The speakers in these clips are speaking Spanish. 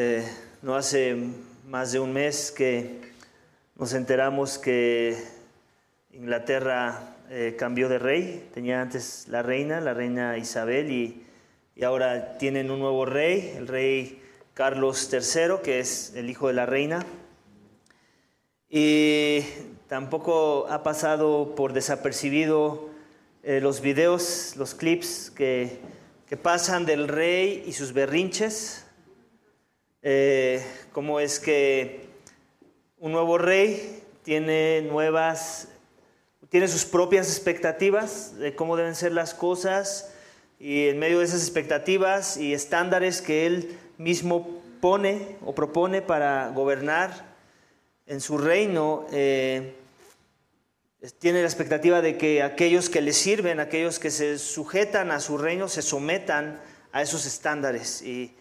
Eh, no hace más de un mes que nos enteramos que Inglaterra eh, cambió de rey. Tenía antes la reina, la reina Isabel, y, y ahora tienen un nuevo rey, el rey Carlos III, que es el hijo de la reina. Y tampoco ha pasado por desapercibido eh, los videos, los clips que, que, pasan del rey y sus berrinches. Eh, cómo es que un nuevo rey tiene nuevas, tiene sus propias expectativas de cómo deben ser las cosas y en medio de esas expectativas y estándares que él mismo pone o propone para gobernar en su reino, eh, tiene la expectativa de que aquellos que le sirven, aquellos que se sujetan a su reino, se sometan a esos estándares. Y,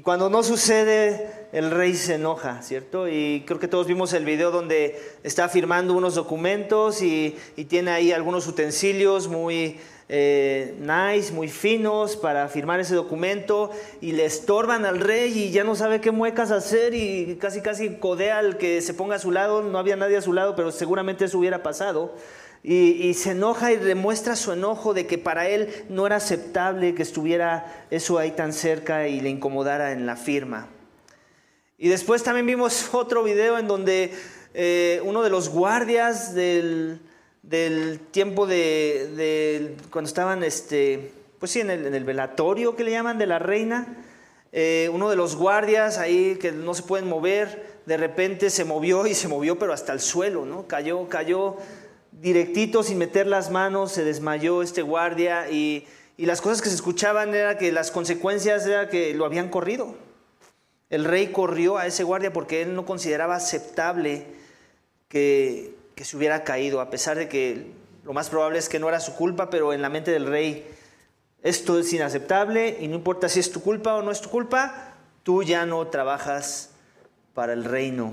cuando no sucede, el rey se enoja, ¿cierto? Y creo que todos vimos el video donde está firmando unos documentos y, y tiene ahí algunos utensilios muy eh, nice, muy finos para firmar ese documento y le estorban al rey y ya no sabe qué muecas hacer y casi casi codea al que se ponga a su lado, no había nadie a su lado, pero seguramente eso hubiera pasado. Y, se enoja y demuestra su enojo de que para él no era aceptable que estuviera eso ahí tan cerca y le incomodara en la firma. Y después también vimos otro video en donde eh, uno de los guardias del, del tiempo de, cuando estaban, este, pues sí, en el, velatorio que le llaman de la reina. Eh, uno de los guardias ahí que no se pueden mover, de repente se movió y se movió, pero hasta el suelo, ¿no? Cayó, cayó directito sin meter las manos, se desmayó este guardia y, y las cosas que se escuchaban era que las consecuencias era que lo habían corrido. El rey corrió a ese guardia porque él no consideraba aceptable que, que se hubiera caído, a pesar de que lo más probable es que no era su culpa, pero en la mente del rey esto es inaceptable y no importa si es tu culpa o no es tu culpa, tú ya no trabajas para el reino.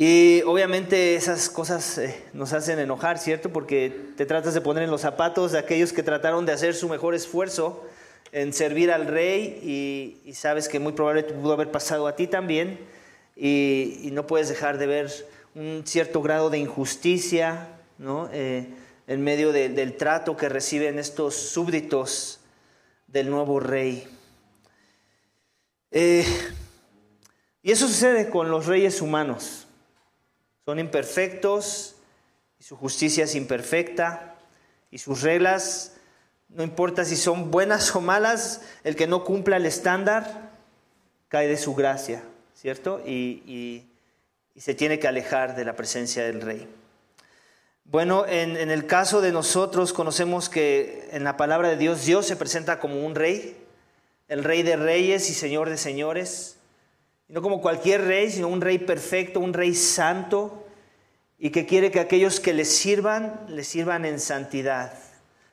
Y obviamente esas cosas eh, nos hacen enojar, ¿cierto? Porque te tratas de poner en los zapatos de aquellos que trataron de hacer su mejor esfuerzo en servir al rey y, sabes que muy probable pudo haber pasado a ti también y, y no puedes dejar de ver un cierto grado de injusticia ¿no? Eh, en medio del trato que reciben estos súbditos del nuevo rey. Eh, y eso sucede con los reyes humanos. Son imperfectos y su justicia es imperfecta y sus reglas, no importa si son buenas o malas, el que no cumpla el estándar cae de su gracia, ¿cierto? y y se tiene que alejar de la presencia del rey. Bueno, en, el caso de nosotros conocemos que en la palabra de Dios Dios se presenta como un rey, el rey de reyes y señor de señores, no como cualquier rey, sino un rey perfecto, un rey santo, y que quiere que aquellos que le sirvan, le sirvan en santidad.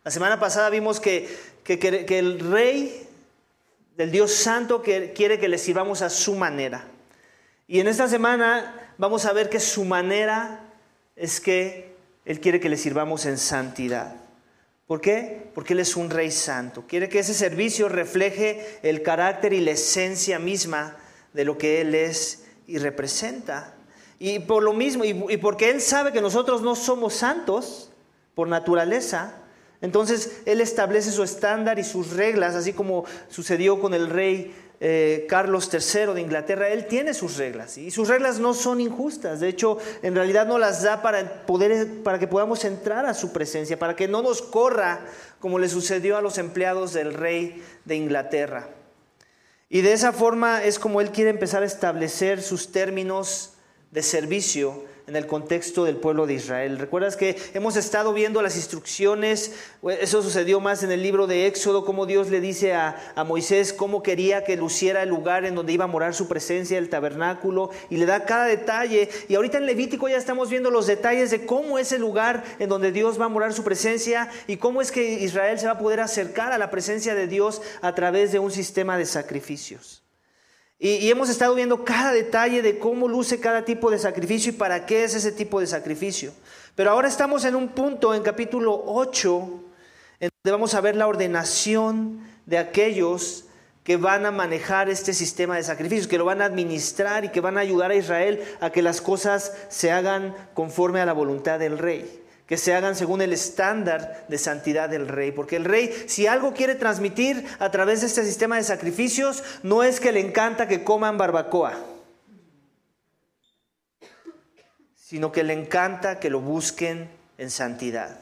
La semana pasada vimos que, que, que el rey del Dios santo quiere que le sirvamos a su manera. Y en esta semana vamos a ver que su manera es que Él quiere que le sirvamos en santidad. ¿Por qué? Porque Él es un rey santo. Quiere que ese servicio refleje el carácter y la esencia misma de lo que Él es y representa. Y por lo mismo, y, porque Él sabe que nosotros no somos santos por naturaleza, entonces Él establece su estándar y sus reglas, así como sucedió con el rey eh, Carlos III de Inglaterra, él tiene sus reglas y sus reglas no son injustas. De hecho, en realidad no las da para, poder, para que podamos entrar a su presencia, para que no nos corra como le sucedió a los empleados del rey de Inglaterra. Y de esa forma es como él quiere empezar a establecer sus términos de servicio en el contexto del pueblo de Israel. Recuerdas que hemos estado viendo las instrucciones, eso sucedió más en el libro de Éxodo, cómo Dios le dice a, Moisés cómo quería que luciera el lugar en donde iba a morar su presencia, el tabernáculo, y le da cada detalle. Y ahorita en Levítico ya estamos viendo los detalles de cómo es el lugar en donde Dios va a morar su presencia y cómo es que Israel se va a poder acercar a la presencia de Dios a través de un sistema de sacrificios. Y, hemos estado viendo cada detalle de cómo luce cada tipo de sacrificio y para qué es ese tipo de sacrificio. Pero ahora estamos en un punto, en capítulo 8, en donde vamos a ver la ordenación de aquellos que van a manejar este sistema de sacrificios, que lo van a administrar y que van a ayudar a Israel a que las cosas se hagan conforme a la voluntad del rey, que se hagan según el estándar de santidad del rey. Porque el rey, si algo quiere transmitir a través de este sistema de sacrificios, no es que le encanta que coman barbacoa, sino que le encanta que lo busquen en santidad.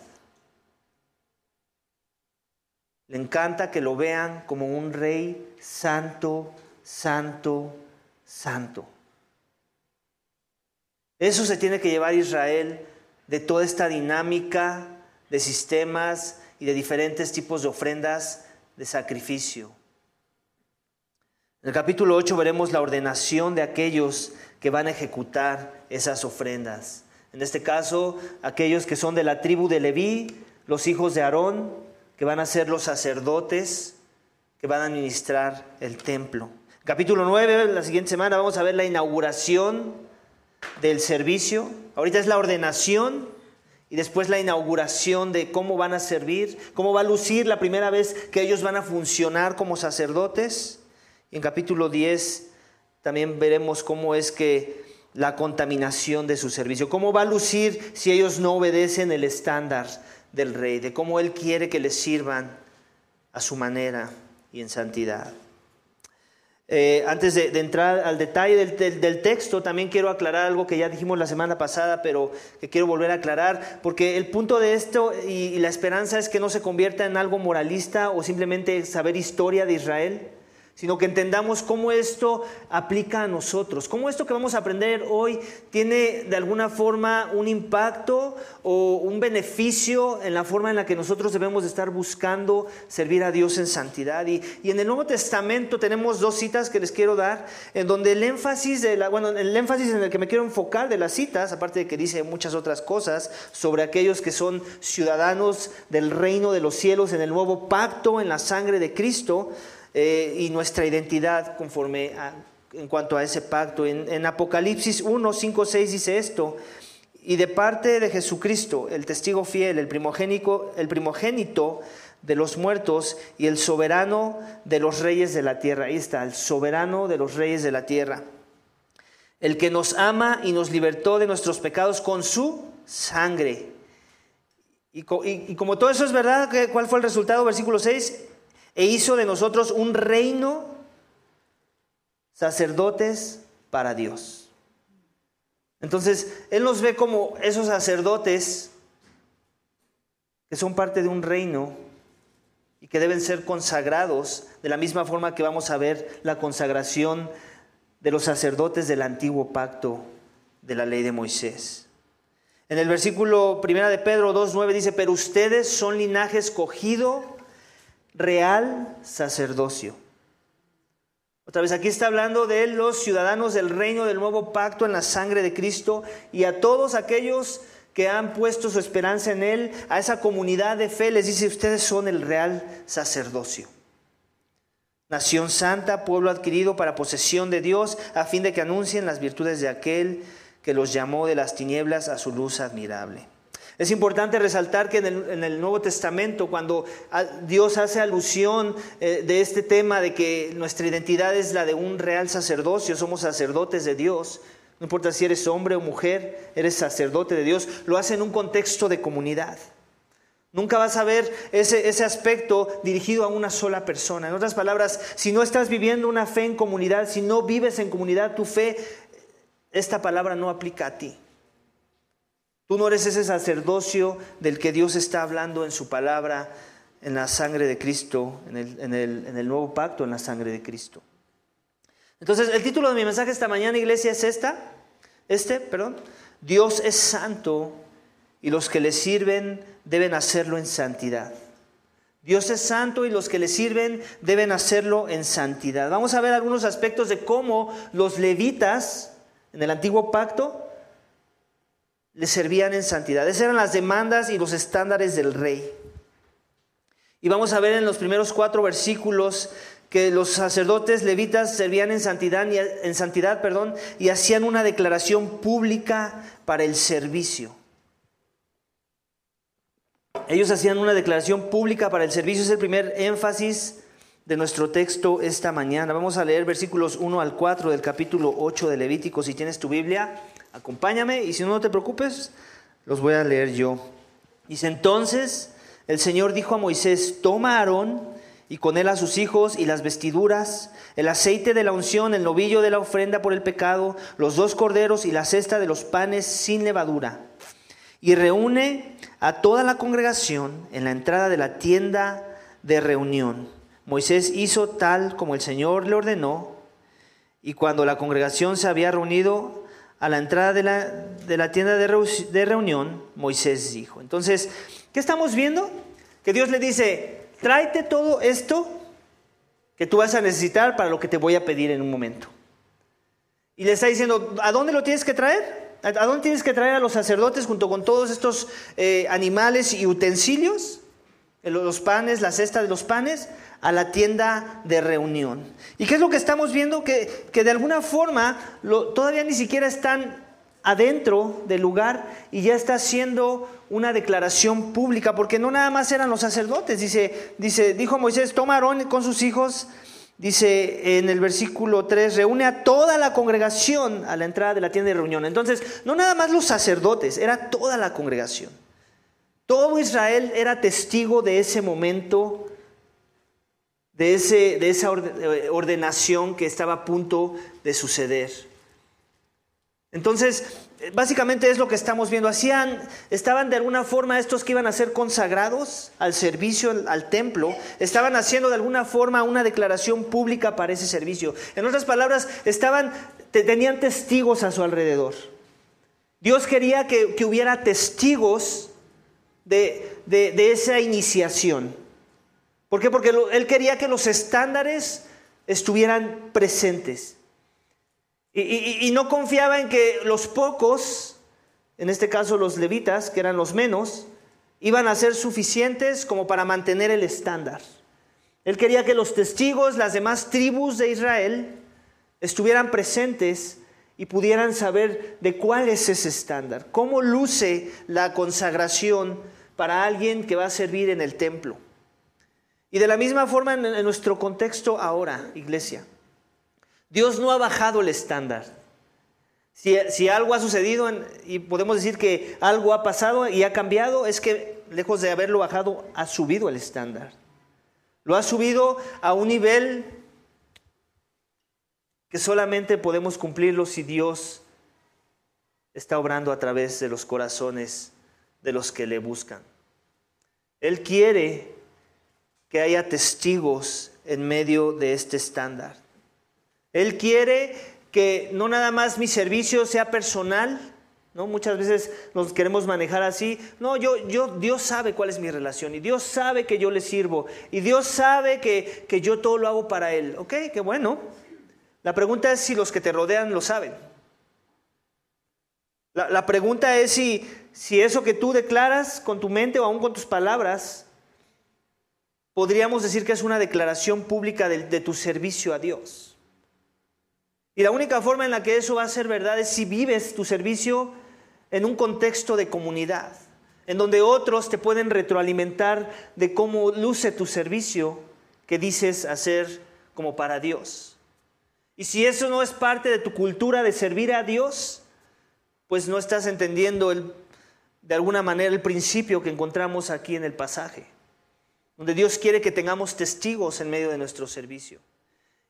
Le encanta que lo vean como un rey santo, santo, santo. Eso se tiene que llevar Israel de toda esta dinámica de sistemas y de diferentes tipos de ofrendas de sacrificio. En el capítulo 8 veremos la ordenación de aquellos que van a ejecutar esas ofrendas. En este caso, aquellos que son de la tribu de Leví, los hijos de Aarón, que van a ser los sacerdotes que van a administrar el templo. Capítulo 9, la siguiente semana vamos a ver la inauguración del servicio. Ahorita es la ordenación y después la inauguración de cómo van a servir, cómo va a lucir la primera vez que ellos van a funcionar como sacerdotes. En capítulo 10 también veremos cómo es que la contaminación de su servicio, cómo va a lucir si ellos no obedecen el estándar del rey, de cómo Él quiere que le sirvan a su manera y en santidad. Eh, antes de, entrar al detalle del, del, texto, también quiero aclarar algo que ya dijimos la semana pasada, pero que quiero volver a aclarar, porque el punto de esto y la esperanza es que no se convierta en algo moralista o simplemente saber historia de Israel sino que entendamos cómo esto aplica a nosotros, cómo esto que vamos a aprender hoy tiene de alguna forma un impacto o un beneficio en la forma en la que nosotros debemos estar buscando servir a Dios en santidad. Y, en el Nuevo Testamento tenemos dos citas que les quiero dar, en donde el énfasis, de la, bueno, el énfasis en el que me quiero enfocar de las citas, aparte de que dice muchas otras cosas sobre aquellos que son ciudadanos del reino de los cielos en el nuevo pacto, en la sangre de Cristo, eh, y nuestra identidad conforme en cuanto a ese pacto. En, Apocalipsis 1, 5, 6 dice esto, y de parte de Jesucristo, el testigo fiel, el primogénito, el primogénito de los muertos y el soberano de los reyes de la tierra. Ahí está, el soberano de los reyes de la tierra. El que nos ama y nos libertó de nuestros pecados con su sangre. Y, y como todo eso es verdad, ¿cuál fue el resultado? Versículo 6, e hizo de nosotros un reino, sacerdotes para Dios. Entonces, Él nos ve como esos sacerdotes que son parte de un reino y que deben ser consagrados de la misma forma que vamos a ver la consagración de los sacerdotes del antiguo pacto de la ley de Moisés. En el versículo 1 de Pedro 2.9 dice, pero ustedes son linaje escogido, real sacerdocio. Otra vez, aquí está hablando de los ciudadanos del reino del nuevo pacto en la sangre de Cristo y a todos aquellos que han puesto su esperanza en Él, a esa comunidad de fe, les dice, ustedes son el real sacerdocio. Nación santa, pueblo adquirido para posesión de Dios, a fin de que anuncien las virtudes de aquel que los llamó de las tinieblas a su luz admirable. Es importante resaltar que en el, Nuevo Testamento, cuando Dios hace alusión eh, de este tema de que nuestra identidad es la de un real sacerdocio, somos sacerdotes de Dios, no importa si eres hombre o mujer, eres sacerdote de Dios, lo hace en un contexto de comunidad. Nunca vas a ver ese, aspecto dirigido a una sola persona. En otras palabras, si no estás viviendo una fe en comunidad, si no vives en comunidad tu fe, esta palabra no aplica a ti. Tú no eres ese sacerdocio del que Dios está hablando en su palabra, en la sangre de Cristo, en el, nuevo pacto, en la sangre de Cristo. Entonces, el título de mi mensaje esta mañana, iglesia, es esta, este, perdón. Dios es santo y los que le sirven deben hacerlo en santidad. Dios es santo y los que le sirven deben hacerlo en santidad. Vamos a ver algunos aspectos de cómo los levitas en el antiguo pacto le servían en santidad. Esas eran las demandas y los estándares del rey. Y vamos a ver en los primeros cuatro versículos que los sacerdotes levitas servían en santidad, en santidad perdón, y hacían una declaración pública para el servicio. Ellos hacían una declaración pública para el servicio, es el primer énfasis de nuestro texto esta mañana. Vamos a leer versículos 1 al 4 del capítulo 8 de Levítico. Si tienes tu Biblia, acompáñame y si no, no te preocupes, los voy a leer yo. Dice entonces, el Señor dijo a Moisés, toma a Aarón y con él a sus hijos y las vestiduras, el aceite de la unción, el novillo de la ofrenda por el pecado, los dos corderos y la cesta de los panes sin levadura. Y reúne a toda la congregación en la entrada de la tienda de reunión Moisés hizo tal como el Señor le ordenó, y cuando la congregación se había reunido a la entrada de la, de la tienda de, de reunión, Moisés dijo. Entonces, ¿qué estamos viendo? Que Dios le dice, tráete todo esto que tú vas a necesitar para lo que te voy a pedir en un momento. Y le está diciendo, ¿a dónde lo tienes que traer? ¿A dónde tienes que traer a los sacerdotes junto con todos estos eh, animales y utensilios? Los panes, la cesta de los panes a la tienda de reunión. ¿Y qué es lo que estamos viendo? Que, de alguna forma todavía ni siquiera están adentro del lugar y ya está haciendo una declaración pública, porque no nada más eran los sacerdotes, dice, dice, dijo Moisés, toma Aarón con sus hijos, dice en el versículo 3, reúne a toda la congregación a la entrada de la tienda de reunión. Entonces, no nada más los sacerdotes, era toda la congregación. Todo Israel era testigo de ese momento de, ese, de esa eh, ordenación que estaba a punto de suceder. Entonces, básicamente es lo que estamos viendo. Hacían, estaban de alguna forma estos que iban a ser consagrados al servicio, al templo, estaban haciendo de alguna forma una declaración pública para ese servicio. En otras palabras, estaban, tenían testigos a su alrededor. Dios quería que, hubiera testigos de, de esa iniciación. ¿Por qué? Porque él quería que los estándares estuvieran presentes. Y, no confiaba en que los pocos, en este caso los levitas, que eran los menos, iban a ser suficientes como para mantener el estándar. Él quería que los testigos, las demás tribus de Israel, estuvieran presentes y pudieran saber de cuál es ese estándar, cómo luce la consagración para alguien que va a servir en el templo. Y de la misma forma en, nuestro contexto ahora, iglesia, Dios no ha bajado el estándar. Si, algo ha sucedido y podemos decir que algo ha pasado y ha cambiado, es que lejos de haberlo bajado, ha subido el estándar. Lo ha subido a un nivel que solamente podemos cumplirlo si Dios está obrando a través de los corazones de los que le buscan. Él quiere que haya testigos en medio de este estándar. Él quiere que no nada más mi servicio sea personal, ¿no? Muchas veces nos queremos manejar así. No, yo, yo, Dios sabe cuál es mi relación y Dios sabe que yo le sirvo y Dios sabe que, que yo todo lo hago para Él. ¿Ok? Qué bueno. La pregunta es si los que te rodean lo saben. La, pregunta es si, si eso que tú declaras con tu mente o aún con tus palabras podríamos decir que es una declaración pública de, tu servicio a Dios. Y la única forma en la que eso va a ser verdad es si vives tu servicio en un contexto de comunidad, en donde otros te pueden retroalimentar de cómo luce tu servicio que dices hacer como para Dios. Y si eso no es parte de tu cultura de servir a Dios, pues no estás entendiendo de alguna manera el principio que encontramos aquí en el pasaje donde Dios quiere que tengamos testigos en medio de nuestro servicio.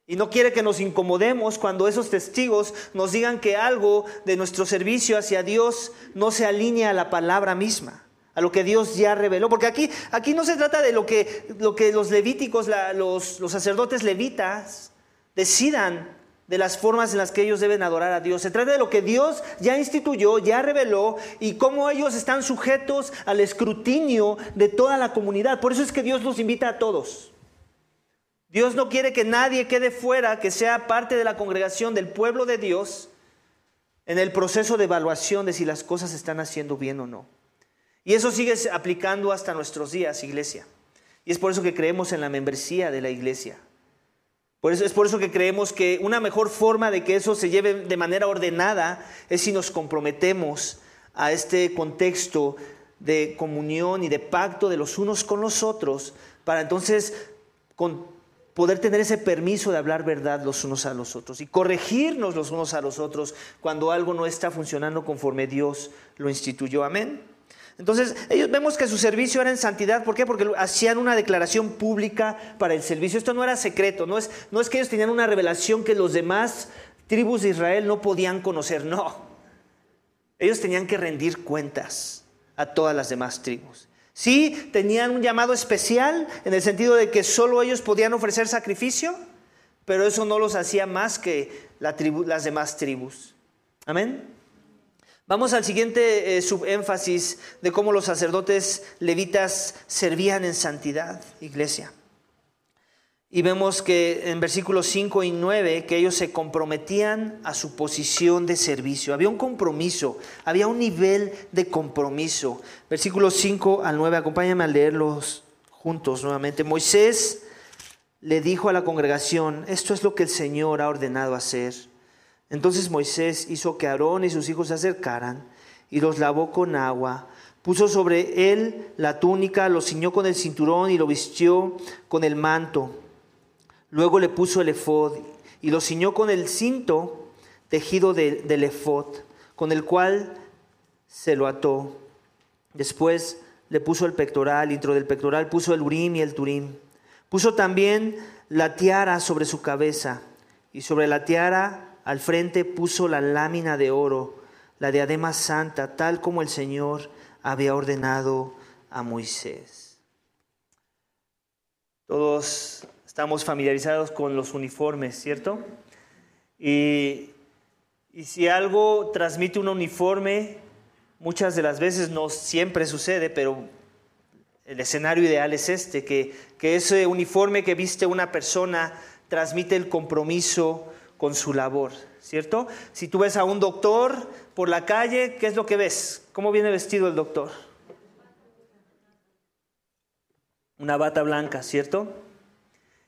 Y no quiere que nos incomodemos cuando esos testigos nos digan que algo de nuestro servicio hacia Dios no se alinea a la palabra misma, a lo que Dios ya reveló. Porque aquí, aquí no se trata de lo que, lo que los levíticos, los sacerdotes levitas decidan de las formas en las que ellos deben adorar a Dios. Se trata de lo que Dios ya instituyó, ya reveló y cómo ellos están sujetos al escrutinio de toda la comunidad. Por eso es que Dios los invita a todos. Dios no quiere que nadie quede fuera, que sea parte de la congregación del pueblo de Dios en el proceso de evaluación de si las cosas están haciendo bien o no. Y eso sigue aplicando hasta nuestros días, iglesia. Y es por eso que creemos en la membresía de la iglesia es por eso que creemos que una mejor forma de que eso se lleve de manera ordenada es si nos comprometemos a este contexto de comunión y de pacto de los unos con los otros, para entonces poder tener ese permiso de hablar verdad los unos a los otros y corregirnos los unos a los otros cuando algo no está funcionando conforme Dios lo instituyó. Amén. Entonces, ellos vemos que su servicio era en santidad. ¿Por qué? Porque hacían una declaración pública para el servicio. Esto no era secreto, no es, no es que ellos tenían una revelación que los demás tribus de Israel no podían conocer, no. Ellos tenían que rendir cuentas a todas las demás tribus. Sí, tenían un llamado especial en el sentido de que solo ellos podían ofrecer sacrificio, pero eso no los hacía más que las demás tribus. Amén. Vamos al siguiente eh, subénfasis de cómo los sacerdotes levitas servían en santidad, iglesia. Y vemos que en versículos 5 y 9 que ellos se comprometían a su posición de servicio. Había un compromiso, había un nivel de compromiso. Versículos 5 al 9, acompáñame a leerlos juntos nuevamente. Moisés le dijo a la congregación, esto es lo que el Señor ha ordenado hacer. Entonces Moisés hizo que Aarón y sus hijos se acercaran y los lavó con agua. Puso sobre él la túnica, lo ciñó con el cinturón y lo vistió con el manto. Luego le puso el efod y lo ciñó con el cinto tejido del efod, con el cual se lo ató. Después le puso el pectoral, y dentro del pectoral puso el urim y el turim. Puso también la tiara sobre su cabeza, y sobre la tiara al frente puso la lámina de oro, la diadema santa, tal como el Señor había ordenado a Moisés. Todos estamos familiarizados con los uniformes, ¿cierto? Y, si algo transmite un uniforme, muchas de las veces no siempre sucede, pero el escenario ideal es este, que, que ese uniforme que viste una persona transmite el compromiso con su labor, ¿cierto? Si tú ves a un doctor por la calle, ¿qué es lo que ves? ¿Cómo viene vestido el doctor? Una bata blanca, ¿cierto?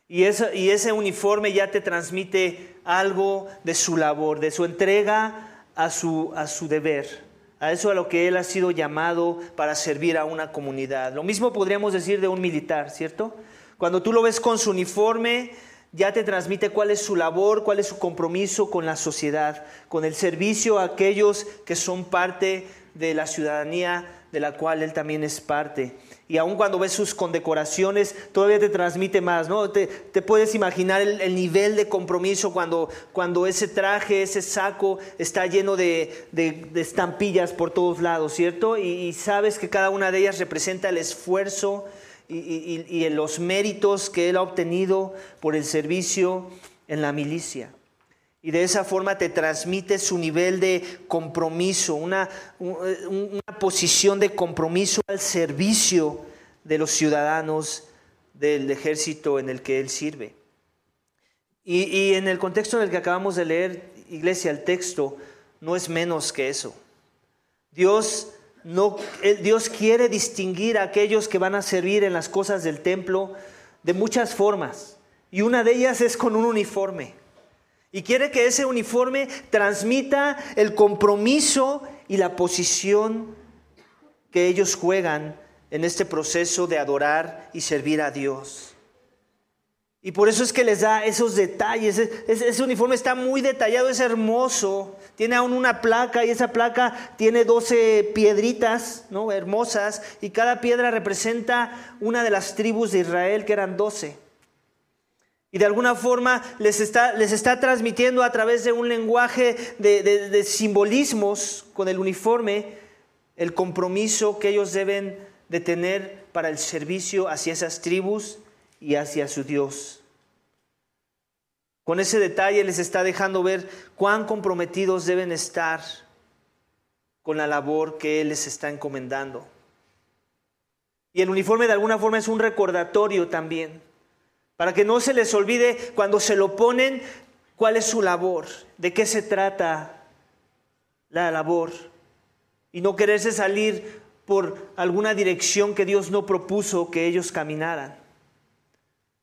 Y, y ese uniforme ya te transmite algo de su labor, de su entrega a su, a su deber, a eso a lo que él ha sido llamado para servir a una comunidad. Lo mismo podríamos decir de un militar, ¿cierto? Cuando tú lo ves con su uniforme, ya te transmite cuál es su labor, cuál es su compromiso con la sociedad, con el servicio a aquellos que son parte de la ciudadanía de la cual él también es parte y aun cuando ves sus condecoraciones, todavía te transmite más, ¿no? Te, puedes imaginar el, nivel de compromiso cuando, cuando ese traje, ese saco está lleno de, estampillas por todos lados, ¿cierto? Y, sabes que cada una de ellas representa el esfuerzo y, y los méritos que él ha obtenido por el servicio en la milicia. Y de esa forma te transmite su nivel de compromiso, una, una, posición de compromiso al servicio de los ciudadanos del ejército en el que él sirve. Y, y en el contexto en el que acabamos de leer, iglesia, el texto no es menos que eso. Dios, no, Dios quiere distinguir a aquellos que van a servir en las cosas del templo de muchas formas. Y una de ellas es con un uniforme. Y quiere que ese uniforme transmita el compromiso y la posición que ellos juegan en este proceso de adorar y servir a Dios. Y por eso es que les da esos detalles. Ese, uniforme está muy detallado, es hermoso. Tiene aún una placa y esa placa tiene 12 piedritas ¿no? hermosas y cada piedra representa una de las tribus de Israel que eran 12 y de alguna forma les está, les está transmitiendo a través de un lenguaje de, simbolismos con el uniforme el compromiso que ellos deben de tener para el servicio hacia esas tribus y hacia su Dios. Con ese detalle les está dejando ver cuán comprometidos deben estar con la labor que Él les está encomendando. Y el uniforme de alguna forma es un recordatorio también para que no se les olvide cuando se lo ponen cuál es su labor, de qué se trata la labor, y no quererse salir por alguna dirección que Dios no propuso que ellos caminaran.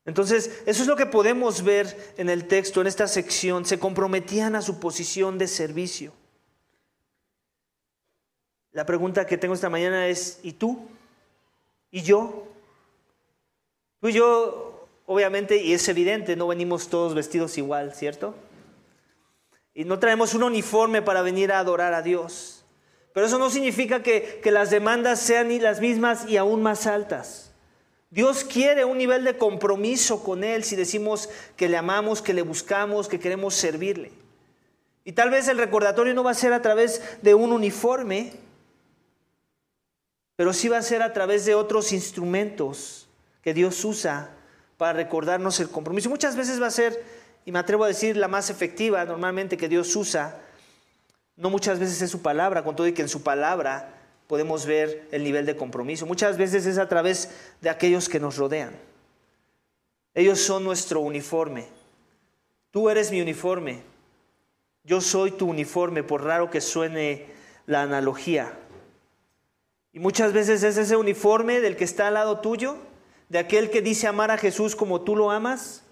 Entonces, eso es lo que podemos ver en el texto, en esta sección. Se comprometían a su posición de servicio. La pregunta que tengo esta mañana es, ¿y tú? ¿Y yo? Tú y yo obviamente, y es evidente, no venimos todos vestidos igual, ¿cierto? Y no traemos un uniforme para venir a adorar a Dios. Pero eso no significa que, que las demandas sean las mismas y aún más altas. Dios quiere un nivel de compromiso con Él si decimos que le amamos, que le buscamos, que queremos servirle. Y tal vez el recordatorio no va a ser a través de un uniforme, pero sí va a ser a través de otros instrumentos que Dios usa para recordarnos el compromiso. Muchas veces va a ser, y me atrevo a decir, la más efectiva normalmente que Dios usa. No muchas veces es su palabra, con todo y que en su palabra podemos ver el nivel de compromiso. Muchas veces es a través de aquellos que nos rodean. Ellos son nuestro uniforme. Tú eres mi uniforme. Yo soy tu uniforme, por raro que suene la analogía. Y muchas veces es ese uniforme del que está al lado tuyo, de aquel que dice amar a Jesús como tú lo amas,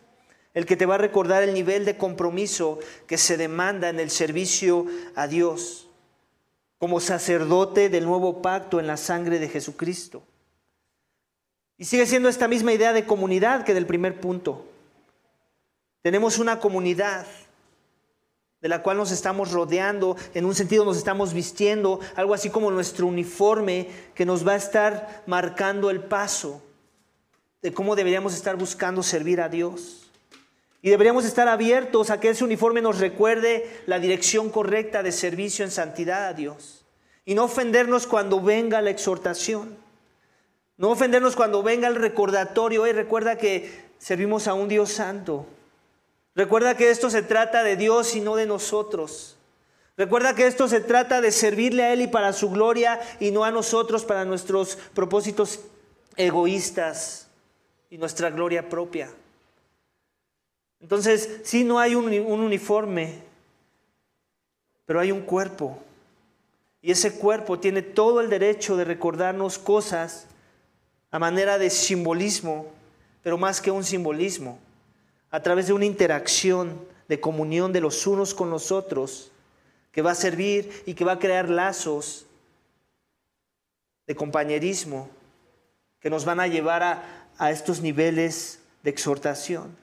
el que te va a recordar el nivel de compromiso que se demanda en el servicio a Dios como sacerdote del nuevo pacto en la sangre de Jesucristo. Y sigue siendo esta misma idea de comunidad que del primer punto. Tenemos una comunidad de la cual nos estamos rodeando, en un sentido nos estamos vistiendo, algo así como nuestro uniforme que nos va a estar marcando el paso de cómo deberíamos estar buscando servir a Dios. Y deberíamos estar abiertos a que ese uniforme nos recuerde la dirección correcta de servicio en santidad a Dios. Y no ofendernos cuando venga la exhortación. No ofendernos cuando venga el recordatorio. Y recuerda que servimos a un Dios santo. Recuerda que esto se trata de Dios y no de nosotros. Recuerda que esto se trata de servirle a Él y para su gloria y no a nosotros para nuestros propósitos egoístas y nuestra gloria propia. Entonces, sí, no hay un, uniforme, pero hay un cuerpo. Y ese cuerpo tiene todo el derecho de recordarnos cosas a manera de simbolismo, pero más que un simbolismo, a través de una interacción de comunión de los unos con los otros, que va a servir y que va a crear lazos de compañerismo que nos van a llevar a, a estos niveles de exhortación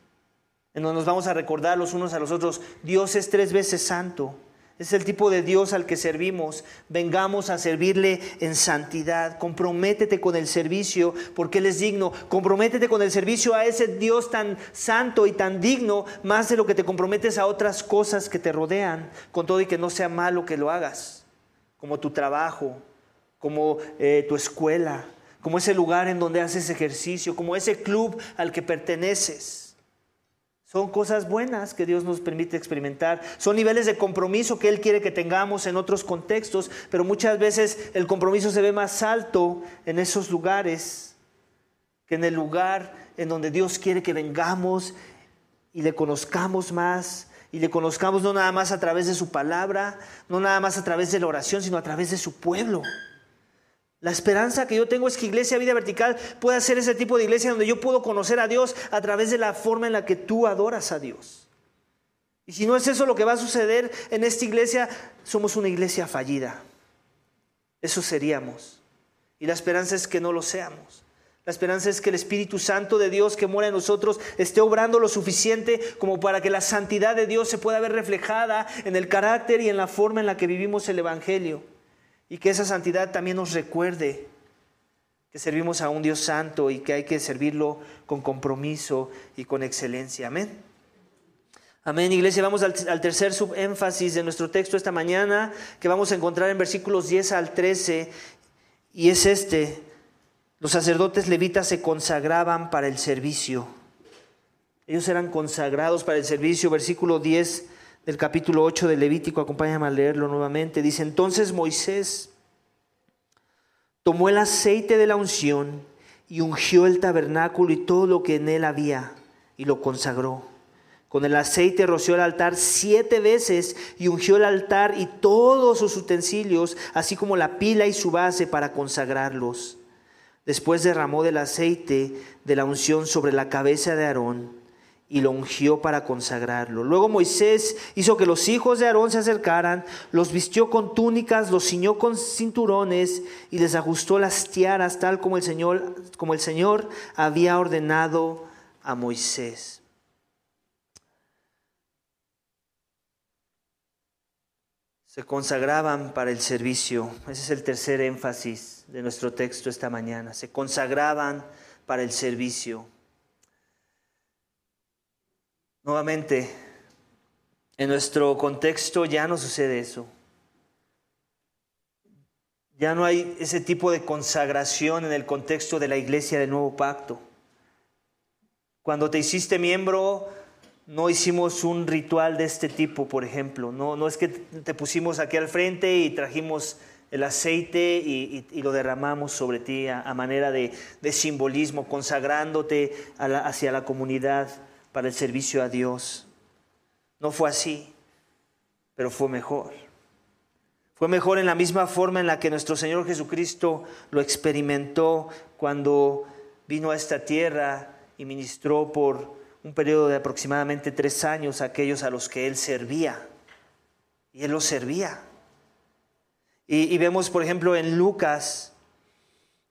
en donde nos vamos a recordar los unos a los otros, Dios es tres veces santo. Es el tipo de Dios al que servimos. Vengamos a servirle en santidad. Comprométete con el servicio porque Él es digno. Comprométete con el servicio a ese Dios tan santo y tan digno, más de lo que te comprometes a otras cosas que te rodean, con todo y que no sea malo que lo hagas, como tu trabajo, como eh, tu escuela, como ese lugar en donde haces ejercicio, como ese club al que perteneces. Son cosas buenas que Dios nos permite experimentar. Son niveles de compromiso que Él quiere que tengamos en otros contextos, pero muchas veces el compromiso se ve más alto en esos lugares que en el lugar en donde Dios quiere que vengamos y le conozcamos más. Y le conozcamos no nada más a través de su palabra, no nada más a través de la oración, sino a través de su pueblo. La esperanza que yo tengo es que Iglesia Vida Vertical pueda ser ese tipo de iglesia donde yo puedo conocer a Dios a través de la forma en la que tú adoras a Dios. Y si no es eso lo que va a suceder en esta iglesia, somos una iglesia fallida. Eso seríamos. Y la esperanza es que no lo seamos. La esperanza es que el Espíritu Santo de Dios que mora en nosotros esté obrando lo suficiente como para que la santidad de Dios se pueda ver reflejada en el carácter y en la forma en la que vivimos el Evangelio. Y que esa santidad también nos recuerde que servimos a un Dios santo y que hay que servirlo con compromiso y con excelencia. Amén. Amén, iglesia. Vamos al, tercer subénfasis de nuestro texto esta mañana, que vamos a encontrar en versículos 10 al 13, y es este. Los sacerdotes levitas se consagraban para el servicio. Ellos eran consagrados para el servicio. Versículo 10 del capítulo 8 del Levítico, acompáñame a leerlo nuevamente, dice, entonces Moisés tomó el aceite de la unción y ungió el tabernáculo y todo lo que en él había y lo consagró. Con el aceite roció el altar siete veces y ungió el altar y todos sus utensilios, así como la pila y su base para consagrarlos. Después derramó del aceite de la unción sobre la cabeza de Aarón y lo ungió para consagrarlo. Luego Moisés hizo que los hijos de Aarón se acercaran, los vistió con túnicas, los ciñó con cinturones y les ajustó las tiaras tal como el Señor, como el Señor había ordenado a Moisés. Se consagraban para el servicio. Ese es el tercer énfasis de nuestro texto esta mañana. Se consagraban para el servicio. Nuevamente, en nuestro contexto ya no sucede eso. Ya no hay ese tipo de consagración en el contexto de la iglesia del nuevo pacto. Cuando te hiciste miembro, no hicimos un ritual de este tipo, por ejemplo. No, no es que te pusimos aquí al frente y trajimos el aceite y, lo derramamos sobre ti a, manera de, simbolismo, consagrándote hacia la comunidad para el servicio a Dios. No fue así, pero fue mejor. Fue mejor en la misma forma en la que nuestro Señor Jesucristo lo experimentó cuando vino a esta tierra y ministró por un periodo de aproximadamente tres años a aquellos a los que Él servía. Y Él los servía. Y, vemos, por ejemplo, en Lucas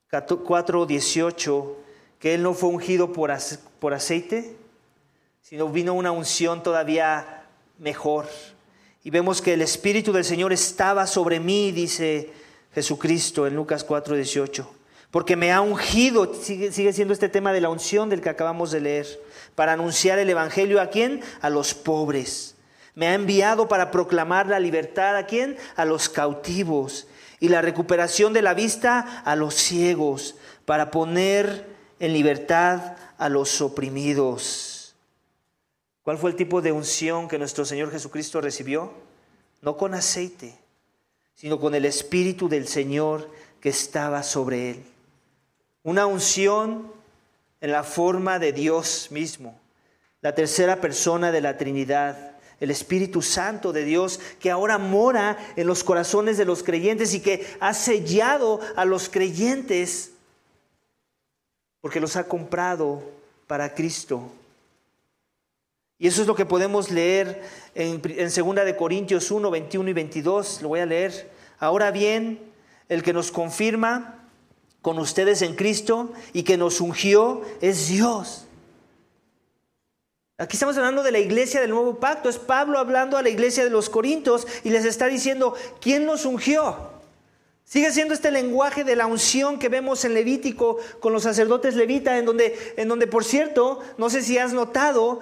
4:18, que Él no fue ungido por, por aceite, sino vino una unción todavía mejor y vemos que el Espíritu del Señor estaba sobre mí, dice Jesucristo en Lucas 4:18, porque me ha ungido, sigue, sigue, siendo este tema de la unción del que acabamos de leer, para anunciar el Evangelio a quién? A los pobres. Me ha enviado para proclamar la libertad a quién? A los cautivos y la recuperación de la vista a los ciegos, para poner en libertad a los oprimidos ¿Cuál fue el tipo de unción que nuestro Señor Jesucristo recibió? No con aceite, sino con el Espíritu del Señor que estaba sobre él. Una unción en la forma de Dios mismo, la tercera persona de la Trinidad, el Espíritu Santo de Dios que ahora mora en los corazones de los creyentes y que ha sellado a los creyentes porque los ha comprado para Cristo. Y eso es lo que podemos leer en, en 2 de Corintios 1, 21 y 22. Lo voy a leer. Ahora bien, el que nos confirma con ustedes en Cristo y que nos ungió es Dios. Aquí estamos hablando de la iglesia del nuevo pacto. Es Pablo hablando a la iglesia de los Corintios y les está diciendo, ¿quién nos ungió? Sigue siendo este lenguaje de la unción que vemos en Levítico con los sacerdotes levitas, en donde, en donde, por cierto, no sé si has notado,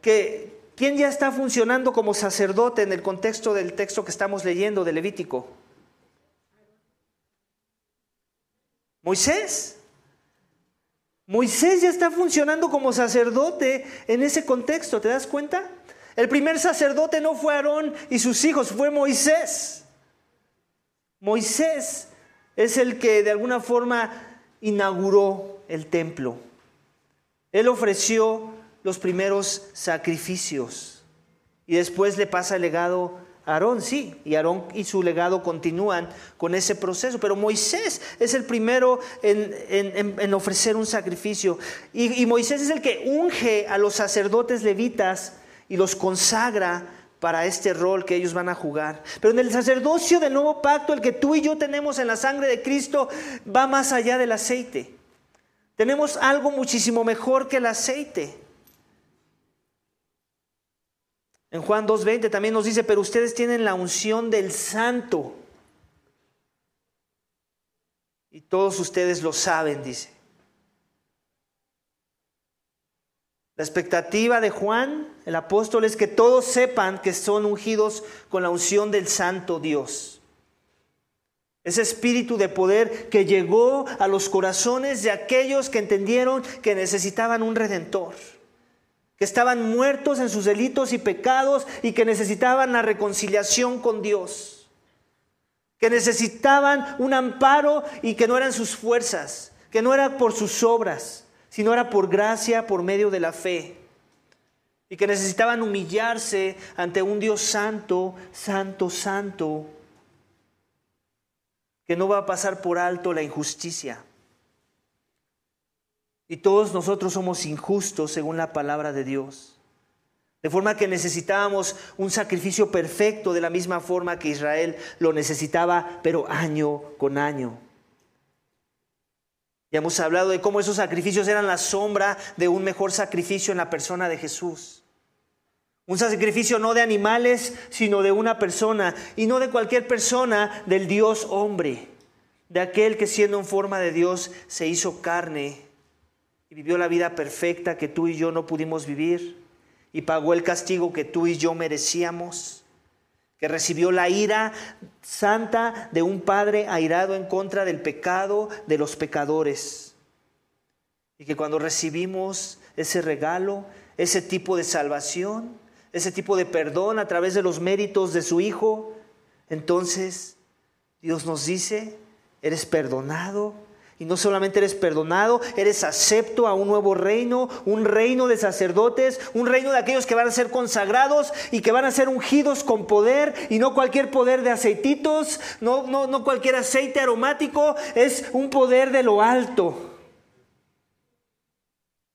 que ¿quién ya está funcionando como sacerdote en el contexto del texto que estamos leyendo de Levítico? Moisés. Moisés ya está funcionando como sacerdote en ese contexto, ¿te das cuenta? El primer sacerdote no fue Aarón y sus hijos, fue Moisés. Moisés es el que de alguna forma inauguró el templo. Él ofreció los primeros sacrificios. Y después le pasa el legado a Aarón, sí, y Aarón y su legado continúan con ese proceso, pero Moisés es el primero en, ofrecer un sacrificio. Y Moisés es el que unge a los sacerdotes levitas y los consagra para este rol que ellos van a jugar. Pero en el sacerdocio del nuevo pacto, el que tú y yo tenemos en la sangre de Cristo, va más allá del aceite. Tenemos algo muchísimo mejor que el aceite. En Juan 2.20 también nos dice, pero ustedes tienen la unción del santo. Y todos ustedes lo saben, dice. La expectativa de Juan, el apóstol, es que todos sepan que son ungidos con la unción del santo Dios. Ese espíritu de poder que llegó a los corazones de aquellos que entendieron que necesitaban un redentor que estaban muertos en sus delitos y pecados y que necesitaban la reconciliación con Dios, que necesitaban un amparo y que no eran sus fuerzas, que no era por sus obras, sino era por gracia, por medio de la fe, y que necesitaban humillarse ante un Dios santo, santo, santo, que no va a pasar por alto la injusticia y todos nosotros somos injustos según la palabra de Dios. De forma que necesitábamos un sacrificio perfecto de la misma forma que Israel lo necesitaba, pero año con año. Ya hemos hablado de cómo esos sacrificios eran la sombra de un mejor sacrificio en la persona de Jesús. Un sacrificio no de animales, sino de una persona. Y no de cualquier persona, del Dios hombre. De aquel que siendo en forma de Dios se hizo carne y vivió la vida perfecta que tú y yo no pudimos vivir. Y pagó el castigo que tú y yo merecíamos. Que recibió la ira santa de un Padre airado en contra del pecado de los pecadores. Y que cuando recibimos ese regalo, ese tipo de salvación, ese tipo de perdón a través de los méritos de su Hijo, entonces Dios nos dice, eres perdonado. Y no solamente eres perdonado, eres acepto a un nuevo reino, un reino de sacerdotes, un reino de aquellos que van a ser consagrados y que van a ser ungidos con poder y no cualquier poder de aceititos, no, no, no cualquier aceite aromático, es un poder de lo alto.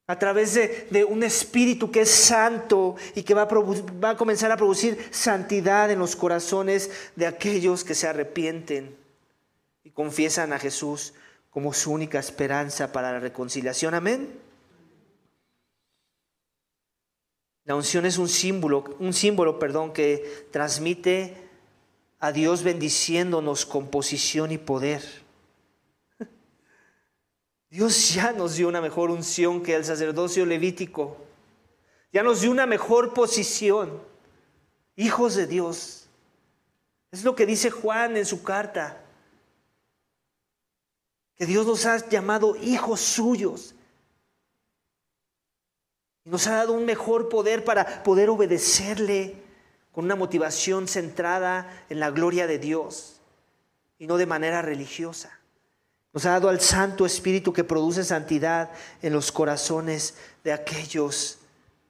A través de, un espíritu que es santo y que va a, va a comenzar a producir santidad en los corazones de aquellos que se arrepienten y confiesan a Jesús como su única esperanza para la reconciliación. Amén. La unción es un símbolo, un símbolo, perdón, que transmite a Dios bendiciéndonos con posición y poder. Dios ya nos dio una mejor unción que el sacerdocio levítico. Ya nos dio una mejor posición. Hijos de Dios. Es lo que dice Juan en su carta. Que Dios nos ha llamado hijos suyos. Y nos ha dado un mejor poder para poder obedecerle con una motivación centrada en la gloria de Dios y no de manera religiosa. Nos ha dado al Santo Espíritu que produce santidad en los corazones de aquellos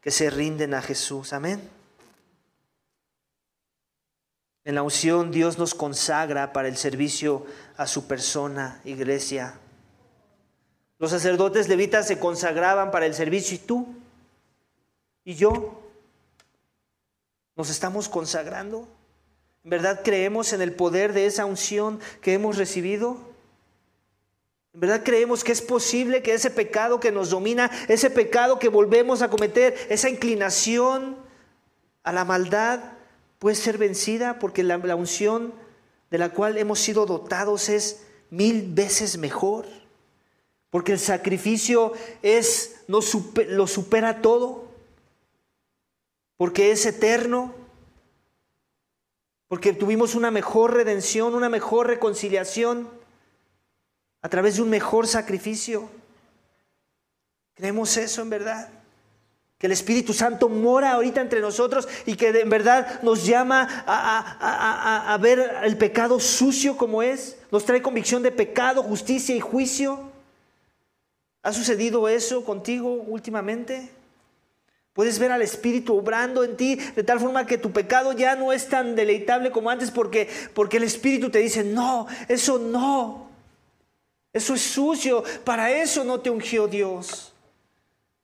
que se rinden a Jesús. Amén. En la unción Dios nos consagra para el servicio a su persona, iglesia. Los sacerdotes levitas se consagraban para el servicio y tú y yo nos estamos consagrando. ¿En verdad creemos en el poder de esa unción que hemos recibido? ¿En verdad creemos que es posible que ese pecado que nos domina, ese pecado que volvemos a cometer, esa inclinación a la maldad, puede ser vencida? Porque la, unción de la cual hemos sido dotados es mil veces mejor. Porque el sacrificio es, lo supera todo. Porque es eterno. Porque tuvimos una mejor redención, una mejor reconciliación a través de un mejor sacrificio. ¿Creemos eso en verdad? Que el Espíritu Santo mora ahorita entre nosotros y que en verdad nos llama a, ver el pecado sucio como es. Nos trae convicción de pecado, justicia y juicio. ¿Ha sucedido eso contigo últimamente? Puedes ver al Espíritu obrando en ti de tal forma que tu pecado ya no es tan deleitable como antes porque, porque el Espíritu te dice, no, eso no. Eso es sucio. Para eso no te ungió Dios.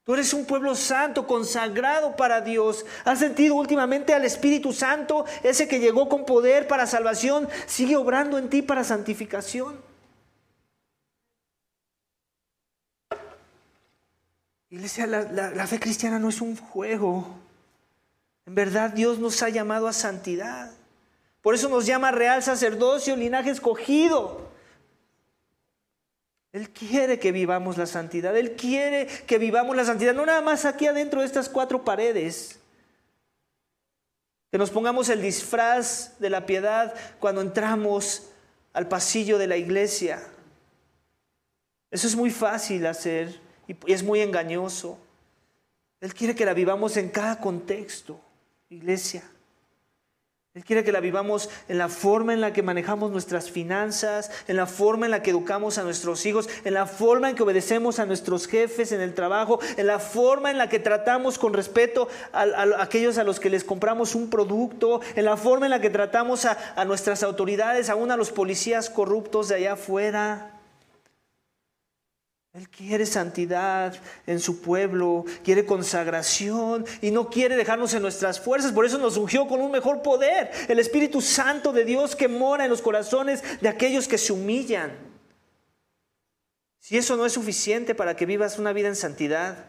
Tú eres un pueblo santo, consagrado para Dios. ¿Has sentido últimamente al Espíritu Santo, ese que llegó con poder para salvación, sigue obrando en ti para santificación? Iglesia, la, la fe cristiana no es un juego. En verdad Dios nos ha llamado a santidad. Por eso nos llama real sacerdocio, linaje escogido. Él quiere que vivamos la santidad. Él quiere que vivamos la santidad. No nada más aquí adentro de estas cuatro paredes. Que nos pongamos el disfraz de la piedad cuando entramos al pasillo de la iglesia. Eso es muy fácil hacer y es muy engañoso. Él quiere que la vivamos en cada contexto, iglesia. Él quiere que la vivamos en la forma en la que manejamos nuestras finanzas, en la forma en la que educamos a nuestros hijos, en la forma en que obedecemos a nuestros jefes en el trabajo, en la forma en la que tratamos con respeto a, aquellos a los que les compramos un producto, en la forma en la que tratamos a, a nuestras autoridades, aún a los policías corruptos de allá afuera. Él quiere santidad en su pueblo, quiere consagración y no quiere dejarnos en nuestras fuerzas. Por eso nos ungió con un mejor poder, el Espíritu Santo de Dios que mora en los corazones de aquellos que se humillan. Si eso no es suficiente para que vivas una vida en santidad,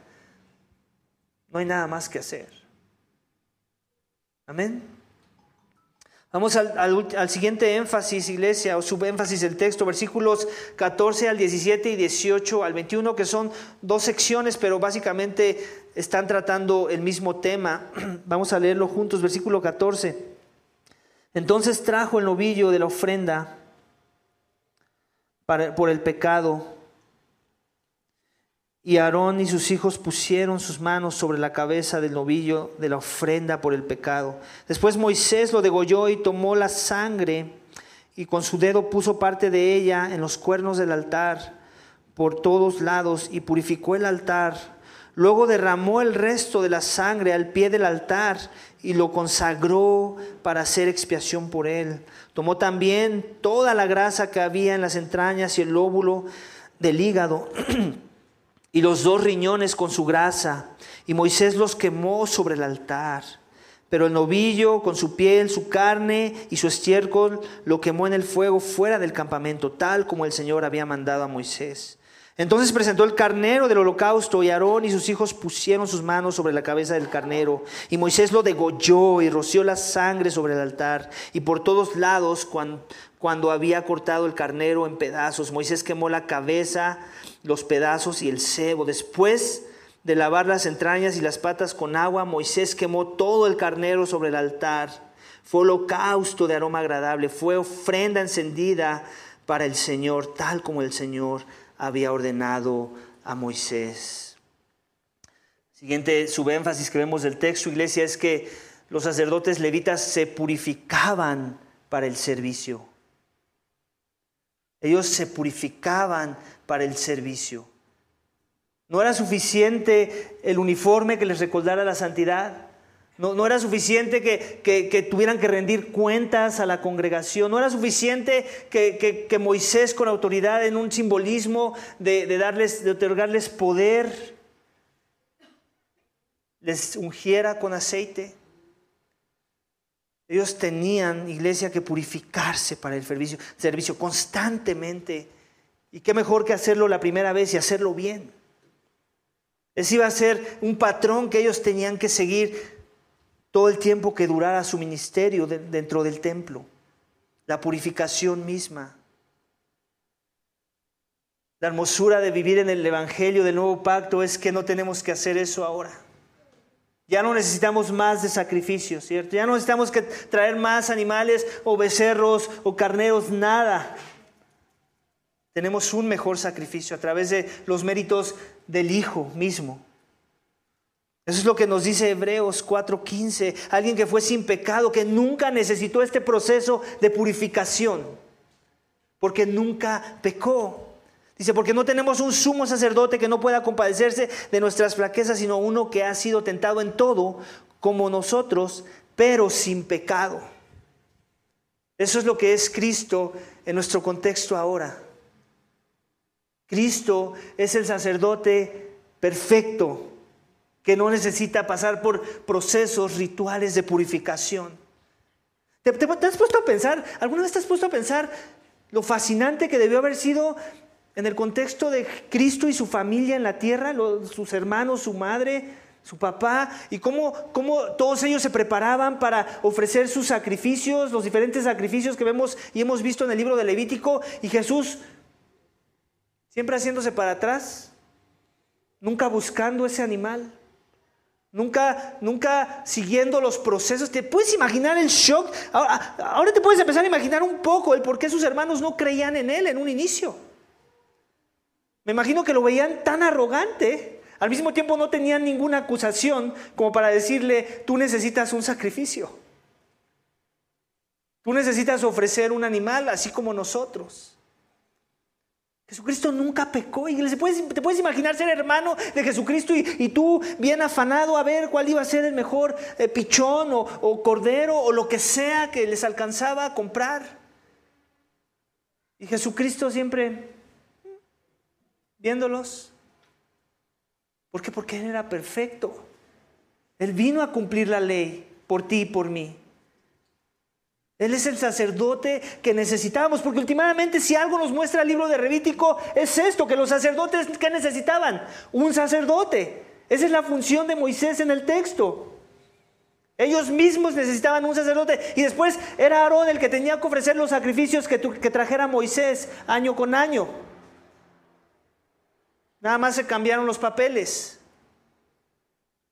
no hay nada más que hacer. Amén. Vamos al, siguiente énfasis, iglesia, o subénfasis del texto, versículos 14 al 17 y 18 al 21, que son dos secciones, pero básicamente están tratando el mismo tema. Vamos a leerlo juntos, versículo 14. Entonces trajo el novillo de la ofrenda por el pecado y Aarón y sus hijos pusieron sus manos sobre la cabeza del novillo de la ofrenda por el pecado. Después Moisés lo degolló y tomó la sangre y con su dedo puso parte de ella en los cuernos del altar por todos lados y purificó el altar. Luego derramó el resto de la sangre al pie del altar y lo consagró para hacer expiación por él. Tomó también toda la grasa que había en las entrañas y el lóbulo del hígado y los dos riñones con su grasa, y Moisés los quemó sobre el altar. Pero el novillo con su piel, su carne y su estiércol lo quemó en el fuego fuera del campamento, tal como el Señor había mandado a Moisés. Entonces presentó el carnero del holocausto y Aarón y sus hijos pusieron sus manos sobre la cabeza del carnero y Moisés lo degolló y roció la sangre sobre el altar y por todos lados cuando, cuando había cortado el carnero en pedazos, Moisés quemó la cabeza los pedazos y el cebo. Después de lavar las entrañas y las patas con agua, Moisés quemó todo el carnero sobre el altar. Fue holocausto de aroma agradable, fue ofrenda encendida para el Señor, tal como el Señor había ordenado a Moisés. Siguiente subénfasis que vemos del texto, iglesia, es que los sacerdotes levitas se purificaban para el servicio. Ellos se purificaban para el servicio. No era suficiente el uniforme que les recordara la santidad. No, no era suficiente que, tuvieran que rendir cuentas a la congregación. No era suficiente que, Moisés con autoridad en un simbolismo de, darles, de otorgarles poder, les ungiera con aceite. Ellos tenían, iglesia, que purificarse para el servicio, servicio constantemente y qué mejor que hacerlo la primera vez y hacerlo bien. Ese iba a ser un patrón que ellos tenían que seguir todo el tiempo que durara su ministerio dentro del templo. La purificación misma. La hermosura de vivir en el Evangelio del Nuevo Pacto es que no tenemos que hacer eso ahora. Ya no necesitamos más de sacrificios, ¿cierto? Ya no necesitamos que traer más animales o becerros o carneros, nada tenemos un mejor sacrificio a través de los méritos del Hijo mismo. Eso es lo que nos dice Hebreos 4:15, alguien que fue sin pecado, que nunca necesitó este proceso de purificación, porque nunca pecó. Dice, porque no tenemos un sumo sacerdote que no pueda compadecerse de nuestras flaquezas, sino uno que ha sido tentado en todo, como nosotros, pero sin pecado. Eso es lo que es Cristo en nuestro contexto ahora. Cristo es el sacerdote perfecto que no necesita pasar por procesos rituales de purificación. ¿Te, has puesto a pensar, alguna vez te has puesto a pensar lo fascinante que debió haber sido en el contexto de Cristo y su familia en la tierra, sus hermanos, su madre, su papá, y cómo, cómo, todos ellos se preparaban para ofrecer sus sacrificios, los diferentes sacrificios que vemos y hemos visto en el libro de Levítico, y Jesús siempre haciéndose para atrás, nunca buscando ese animal, nunca, nunca siguiendo los procesos. ¿Te puedes imaginar el shock? Ahora, ahora te puedes empezar a imaginar un poco el por qué sus hermanos no creían en él en un inicio. Me imagino que lo veían tan arrogante. Al mismo tiempo no tenían ninguna acusación como para decirle, tú necesitas un sacrificio. Tú necesitas ofrecer un animal así como nosotros. Jesucristo nunca pecó. Y te puedes imaginar ser hermano de Jesucristo y, tú bien afanado a ver cuál iba a ser el mejor eh, pichón o, cordero o lo que sea que les alcanzaba a comprar. Y Jesucristo siempre viéndolos. ¿Por qué? Porque Él era perfecto. Él vino a cumplir la ley por ti y por mí. Él es el sacerdote que necesitábamos, porque últimamente si algo nos muestra el libro de Revítico es esto, que los sacerdotes que necesitaban, un sacerdote. Esa es la función de Moisés en el texto. Ellos mismos necesitaban un sacerdote y después era Aarón el que tenía que ofrecer los sacrificios que trajera Moisés año con año. Nada más se cambiaron los papeles.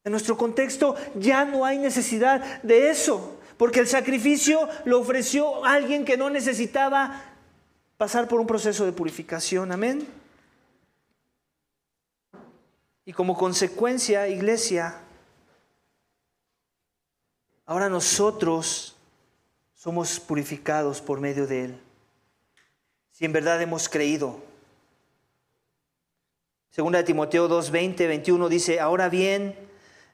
En nuestro contexto ya no hay necesidad de eso, porque el sacrificio lo ofreció alguien que no necesitaba pasar por un proceso de purificación. Amén. Y como consecuencia, iglesia, ahora nosotros somos purificados por medio de Él. Si en verdad hemos creído. Segunda de Timoteo 2, 20, 21 dice, ahora bien,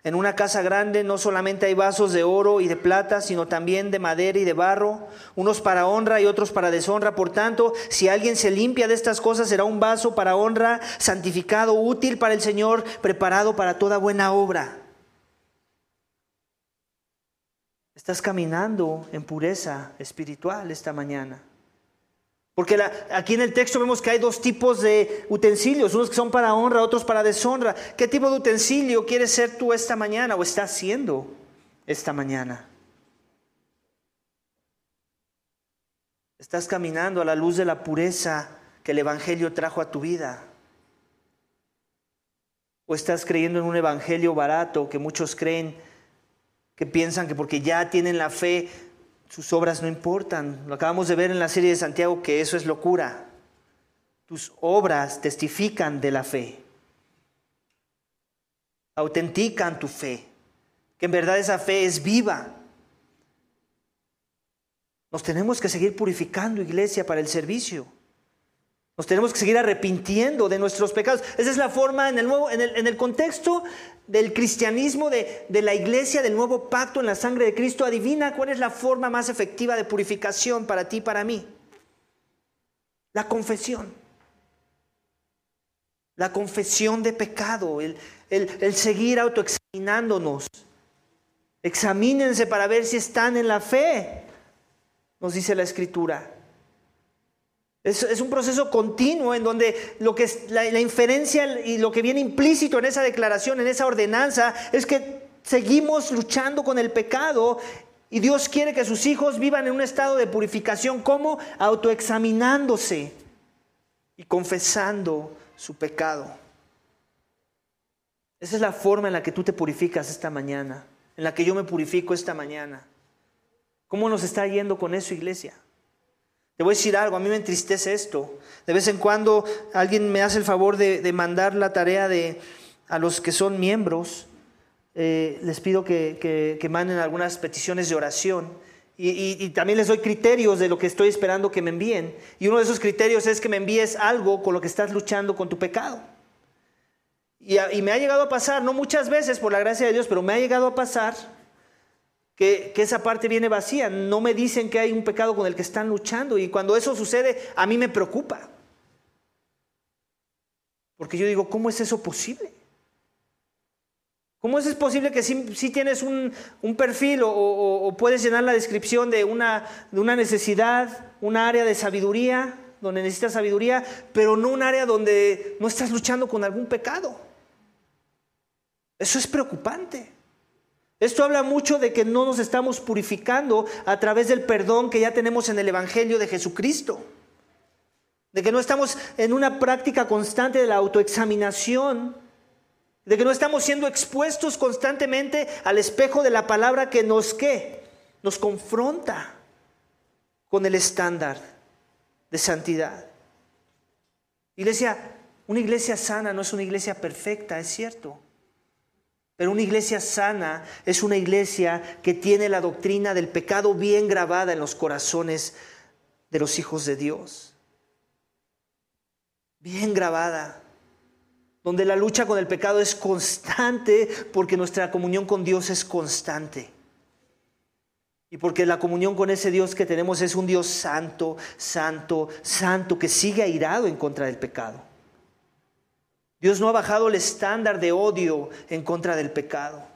en una casa grande no solamente hay vasos de oro y de plata, sino también de madera y de barro, unos para honra y otros para deshonra. Por tanto, si alguien se limpia de estas cosas, será un vaso para honra, santificado, útil para el Señor, preparado para toda buena obra. Estás caminando en pureza espiritual esta mañana. Porque aquí en el texto vemos que hay dos tipos de utensilios, unos que son para honra, otros para deshonra. ¿Qué tipo de utensilio quieres ser tú esta mañana o estás siendo esta mañana? Estás caminando a la luz de la pureza que el Evangelio trajo a tu vida. ¿O estás creyendo en un Evangelio barato que muchos creen, que piensan que porque ya tienen la fe sus obras no importan. Lo acabamos de ver en la serie de Santiago que eso es locura. Tus obras testifican de la fe. Autentican tu fe. Que en verdad esa fe es viva. Nos tenemos que seguir purificando, iglesia, para el servicio. Nos tenemos que seguir arrepintiendo de nuestros pecados. Esa es la forma en el, nuevo, en el, contexto del cristianismo, de, de, la iglesia, del nuevo pacto en la sangre de Cristo. Adivina cuál es la forma más efectiva de purificación para ti y para mí. La confesión. La confesión de pecado, el, el seguir autoexaminándonos. Examínense para ver si están en la fe, nos dice la escritura. Es, un proceso continuo en donde lo que la, la inferencia y lo que viene implícito en esa declaración, en esa ordenanza, es que seguimos luchando con el pecado y Dios quiere que sus hijos vivan en un estado de purificación, como autoexaminándose y confesando su pecado. Esa es la forma en la que tú te purificas esta mañana, en la que yo me purifico esta mañana. ¿Cómo nos está yendo con eso, iglesia? Te voy a decir algo, a mí me entristece esto. De vez en cuando alguien me hace el favor de, mandar la tarea de, a los que son miembros. Eh, les pido que, manden algunas peticiones de oración. Y, también les doy criterios de lo que estoy esperando que me envíen. Y uno de esos criterios es que me envíes algo con lo que estás luchando con tu pecado. Y, y me ha llegado a pasar, no muchas veces por la gracia de Dios, pero me ha llegado a pasar que, esa parte viene vacía. No me dicen que hay un pecado con el que están luchando. Y cuando eso sucede, a mí me preocupa. Porque yo digo, ¿cómo es eso posible? ¿Cómo es posible que si tienes un, perfil o, puedes llenar la descripción de una, de una necesidad, un área de sabiduría, donde necesitas sabiduría, pero no un área donde no estás luchando con algún pecado? Eso es preocupante. Esto habla mucho de que no nos estamos purificando a través del perdón que ya tenemos en el Evangelio de Jesucristo. De que no estamos en una práctica constante de la autoexaminación. De que no estamos siendo expuestos constantemente al espejo de la palabra que nos ¿qué? nos confronta con el estándar de santidad. Iglesia, una iglesia sana no es una iglesia perfecta, es cierto. Pero una iglesia sana es una iglesia que tiene la doctrina del pecado bien grabada en los corazones de los hijos de Dios. Bien grabada. Donde la lucha con el pecado es constante porque nuestra comunión con Dios es constante. Y porque la comunión con ese Dios que tenemos es un Dios santo, santo, santo, que sigue airado en contra del pecado. Dios no ha bajado el estándar de odio en contra del pecado.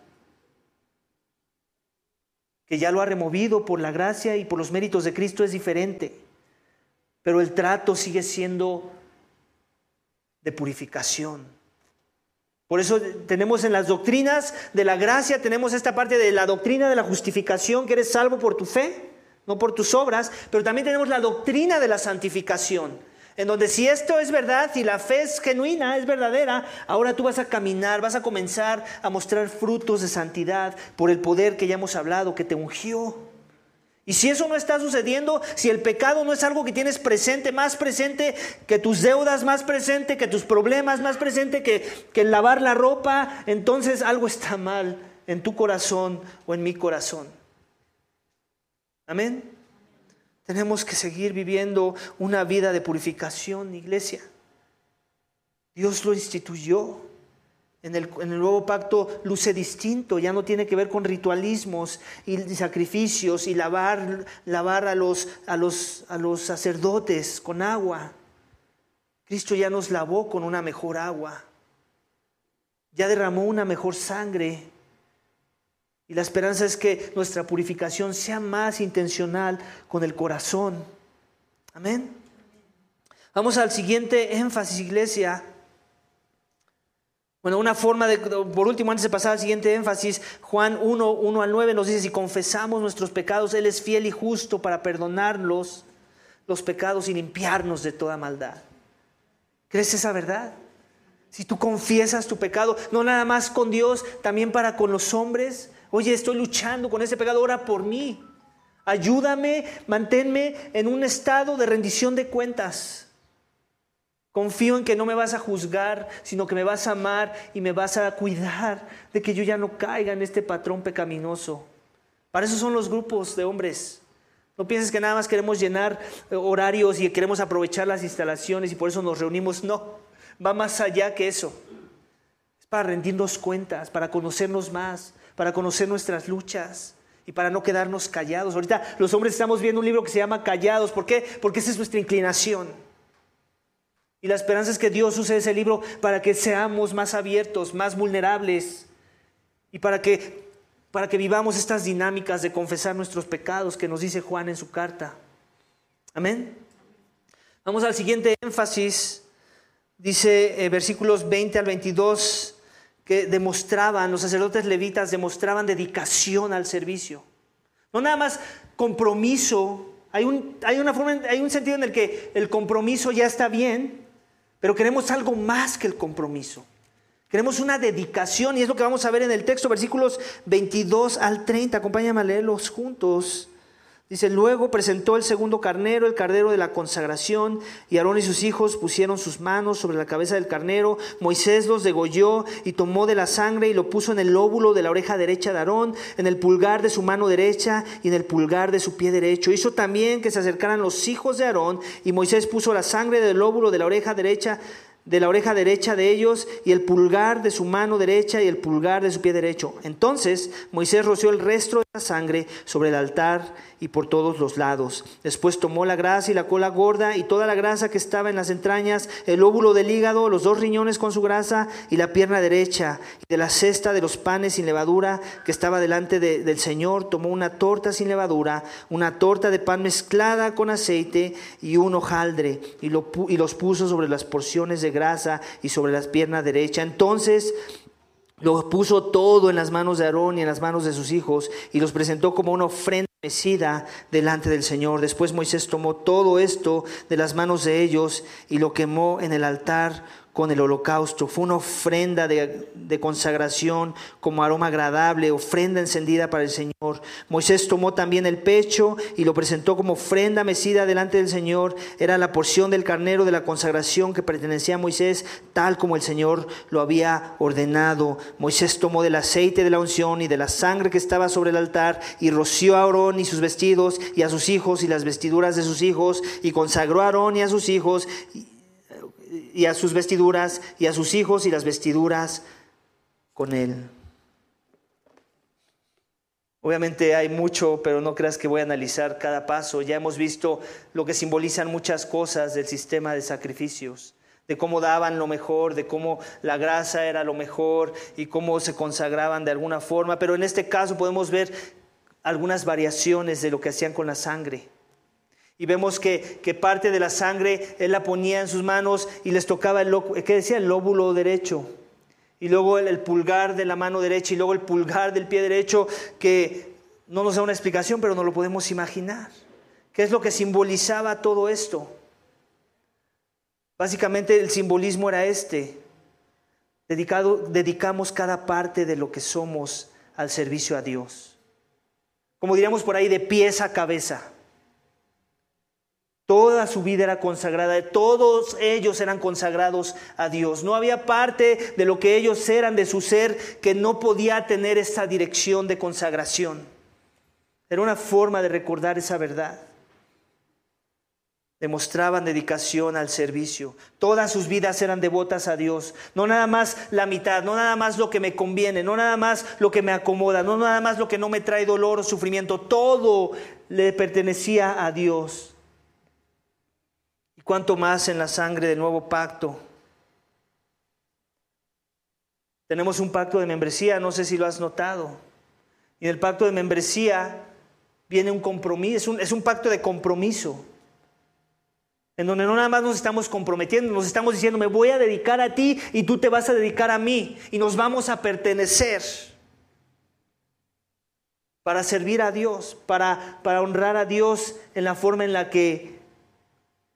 que ya lo ha removido por la gracia y por los méritos de Cristo, es diferente. Pero el trato sigue siendo de purificación. Por eso tenemos en las doctrinas de la gracia, tenemos esta parte de la doctrina de la justificación, que eres salvo por tu fe, no por tus obras, pero también tenemos la doctrina de la santificación, en donde si esto es verdad, si la fe es genuina, es verdadera, ahora tú vas a caminar, vas a comenzar a mostrar frutos de santidad por el poder que ya hemos hablado, que te ungió. Y si eso no está sucediendo, si el pecado no es algo que tienes presente, más presente que tus deudas, más presente que tus problemas, más presente que, que lavar la ropa, entonces algo está mal en tu corazón o en mi corazón. Amén. Tenemos que seguir viviendo una vida de purificación, iglesia. Dios lo instituyó. En el, nuevo pacto luce distinto, ya no tiene que ver con ritualismos y sacrificios y lavar, lavar a, los, a, los, a los sacerdotes con agua. Cristo ya nos lavó con una mejor agua, ya derramó una mejor sangre y la esperanza es que nuestra purificación sea más intencional con el corazón. Amén. Vamos al siguiente énfasis, iglesia. Bueno, una forma de, por último, antes de pasar al siguiente énfasis, Juan 1, 1 al 9 nos dice, si confesamos nuestros pecados, Él es fiel y justo para perdonarlos los pecados y limpiarnos de toda maldad. ¿Crees esa verdad? Si tú confiesas tu pecado, no nada más con Dios, también para con los hombres, Oye, estoy luchando con ese pecado, ora por mí. Ayúdame, manténme en un estado de rendición de cuentas. Confío en que no me vas a juzgar, sino que me vas a amar y me vas a cuidar de que yo ya no caiga en este patrón pecaminoso. Para eso son los grupos de hombres. No pienses que nada más queremos llenar eh, horarios y queremos aprovechar las instalaciones y por eso nos reunimos. No, va más allá que eso. Para rendirnos cuentas, para conocernos más, para conocer nuestras luchas y para no quedarnos callados. Ahorita los hombres estamos viendo un libro que se llama Callados. ¿Por qué? Porque esa es nuestra inclinación. Y la esperanza es que Dios use ese libro para que seamos más abiertos, más vulnerables y para que, para que vivamos estas dinámicas de confesar nuestros pecados que nos dice Juan en su carta. Amén. Vamos al siguiente énfasis. Dice eh, versículos 20 al 22 que demostraban, los sacerdotes levitas demostraban dedicación al servicio. No nada más compromiso, hay un, hay una forma, hay un sentido en el que el compromiso ya está bien, pero queremos algo más que el compromiso. Queremos una dedicación y es lo que vamos a ver en el texto, versículos 22 al 30. Acompáñame a leerlos juntos. Dice, luego presentó el segundo carnero, el carnero de la consagración, y Aarón y sus hijos pusieron sus manos sobre la cabeza del carnero. Moisés los degolló y tomó de la sangre y lo puso en el lóbulo de la oreja derecha de Aarón, en el pulgar de su mano derecha y en el pulgar de su pie derecho. Hizo también que se acercaran los hijos de Aarón, y Moisés puso la sangre del lóbulo de la oreja derecha de la oreja derecha de ellos y el pulgar de su mano derecha y el pulgar de su pie derecho. Entonces Moisés roció el resto de la sangre sobre el altar y por todos los lados. Después tomó la grasa y la cola gorda y toda la grasa que estaba en las entrañas, el óvulo del hígado, los dos riñones con su grasa y la pierna derecha. Y de la cesta de los panes sin levadura que estaba delante del Señor, tomó una torta sin levadura, una torta de pan mezclada con aceite y un hojaldre y, lo, y los puso sobre las porciones de grasa y sobre las piernas derecha. Entonces lo puso todo en las manos de Aarón y en las manos de sus hijos y los presentó como una ofrenda mecida delante del Señor. Después Moisés tomó todo esto de las manos de ellos y lo quemó en el altar con el holocausto. Fue una ofrenda de, consagración como aroma agradable, ofrenda encendida para el Señor. Moisés tomó también el pecho y lo presentó como ofrenda mecida delante del Señor. Era la porción del carnero de la consagración que pertenecía a Moisés, tal como el Señor lo había ordenado. Moisés tomó del aceite de la unción y de la sangre que estaba sobre el altar y roció a Aarón y sus vestidos y a sus hijos y las vestiduras de sus hijos y consagró a Aarón y a sus hijos a sus vestiduras y a sus hijos y las vestiduras con él. Obviamente hay mucho, pero no creas que voy a analizar cada paso. Ya hemos visto lo que simbolizan muchas cosas del sistema de sacrificios, de cómo daban lo mejor, de cómo la grasa era lo mejor y cómo se consagraban de alguna forma. Pero en este caso podemos ver algunas variaciones de lo que hacían con la sangre. Y vemos que, que, parte de la sangre él la ponía en sus manos y les tocaba el, ¿qué decía? el lóbulo derecho. Y luego el, pulgar de la mano derecha y luego el pulgar del pie derecho, que no nos da una explicación, pero no lo podemos imaginar. ¿Qué es lo que simbolizaba todo esto? Básicamente el simbolismo era este. Dedicado, dedicamos cada parte de lo que somos al servicio a Dios. Como diríamos por ahí, de pies a cabeza. Toda su vida era consagrada, todos ellos eran consagrados a Dios. No había parte de lo que ellos eran, de su ser, que no podía tener esa dirección de consagración. Era una forma de recordar esa verdad. Demostraban dedicación al servicio. Todas sus vidas eran devotas a Dios. No nada más la mitad, no nada más lo que me conviene, no nada más lo que me acomoda, no nada más lo que no me trae dolor o sufrimiento. Todo le pertenecía a Dios. Y cuanto más en la sangre del nuevo pacto. Tenemos un pacto de membresía, no sé si lo has notado. Y en el pacto de membresía viene un compromiso, es un, es un pacto de compromiso. En donde no nada más nos estamos comprometiendo, nos estamos diciendo, me voy a dedicar a ti y tú te vas a dedicar a mí y nos vamos a pertenecer para servir a Dios, para, para honrar a Dios en la forma en la que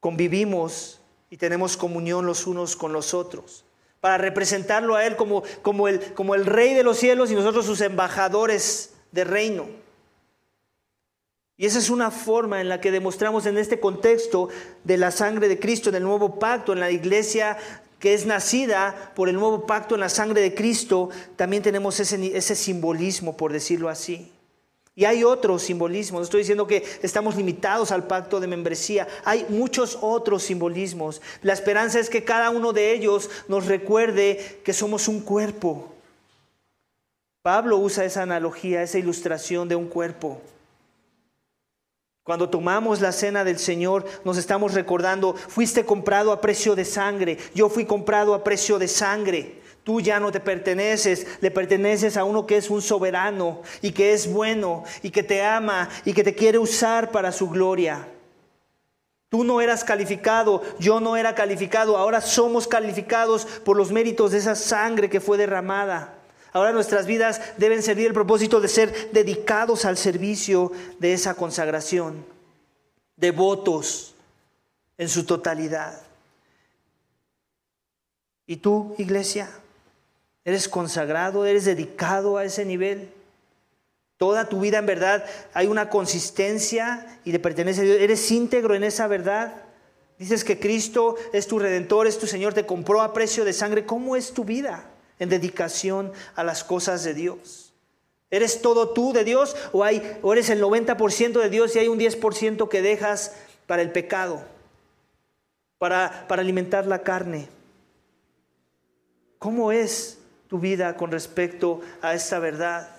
convivimos y tenemos comunión los unos con los otros, para representarlo a Él como, como, el, como el Rey de los cielos y nosotros sus embajadores de reino. Y esa es una forma en la que demostramos en este contexto de la sangre de Cristo, en el nuevo pacto, en la iglesia que es nacida por el nuevo pacto en la sangre de Cristo, también tenemos ese, ese simbolismo, por decirlo así. Y hay otros simbolismos, estoy diciendo que estamos limitados al pacto de membresía, hay muchos otros simbolismos. La esperanza es que cada uno de ellos nos recuerde que somos un cuerpo. Pablo usa esa analogía, esa ilustración de un cuerpo. Cuando tomamos la cena del Señor, nos estamos recordando, fuiste comprado a precio de sangre, yo fui comprado a precio de sangre. Tú ya no te perteneces, le perteneces a uno que es un soberano y que es bueno y que te ama y que te quiere usar para su gloria. Tú no eras calificado, yo no era calificado, ahora somos calificados por los méritos de esa sangre que fue derramada. Ahora nuestras vidas deben servir el propósito de ser dedicados al servicio de esa consagración, devotos en su totalidad. ¿Y tú, iglesia? ¿Eres consagrado? ¿Eres dedicado a ese nivel? Toda tu vida en verdad hay una consistencia y le pertenece a Dios. ¿Eres íntegro en esa verdad? Dices que Cristo es tu redentor, es tu Señor, te compró a precio de sangre. ¿Cómo es tu vida en dedicación a las cosas de Dios? ¿Eres todo tú de Dios o, eres el 90% de Dios y hay un 10% que dejas para el pecado, para, para alimentar la carne? ¿Cómo es tu vida con respecto a esta verdad.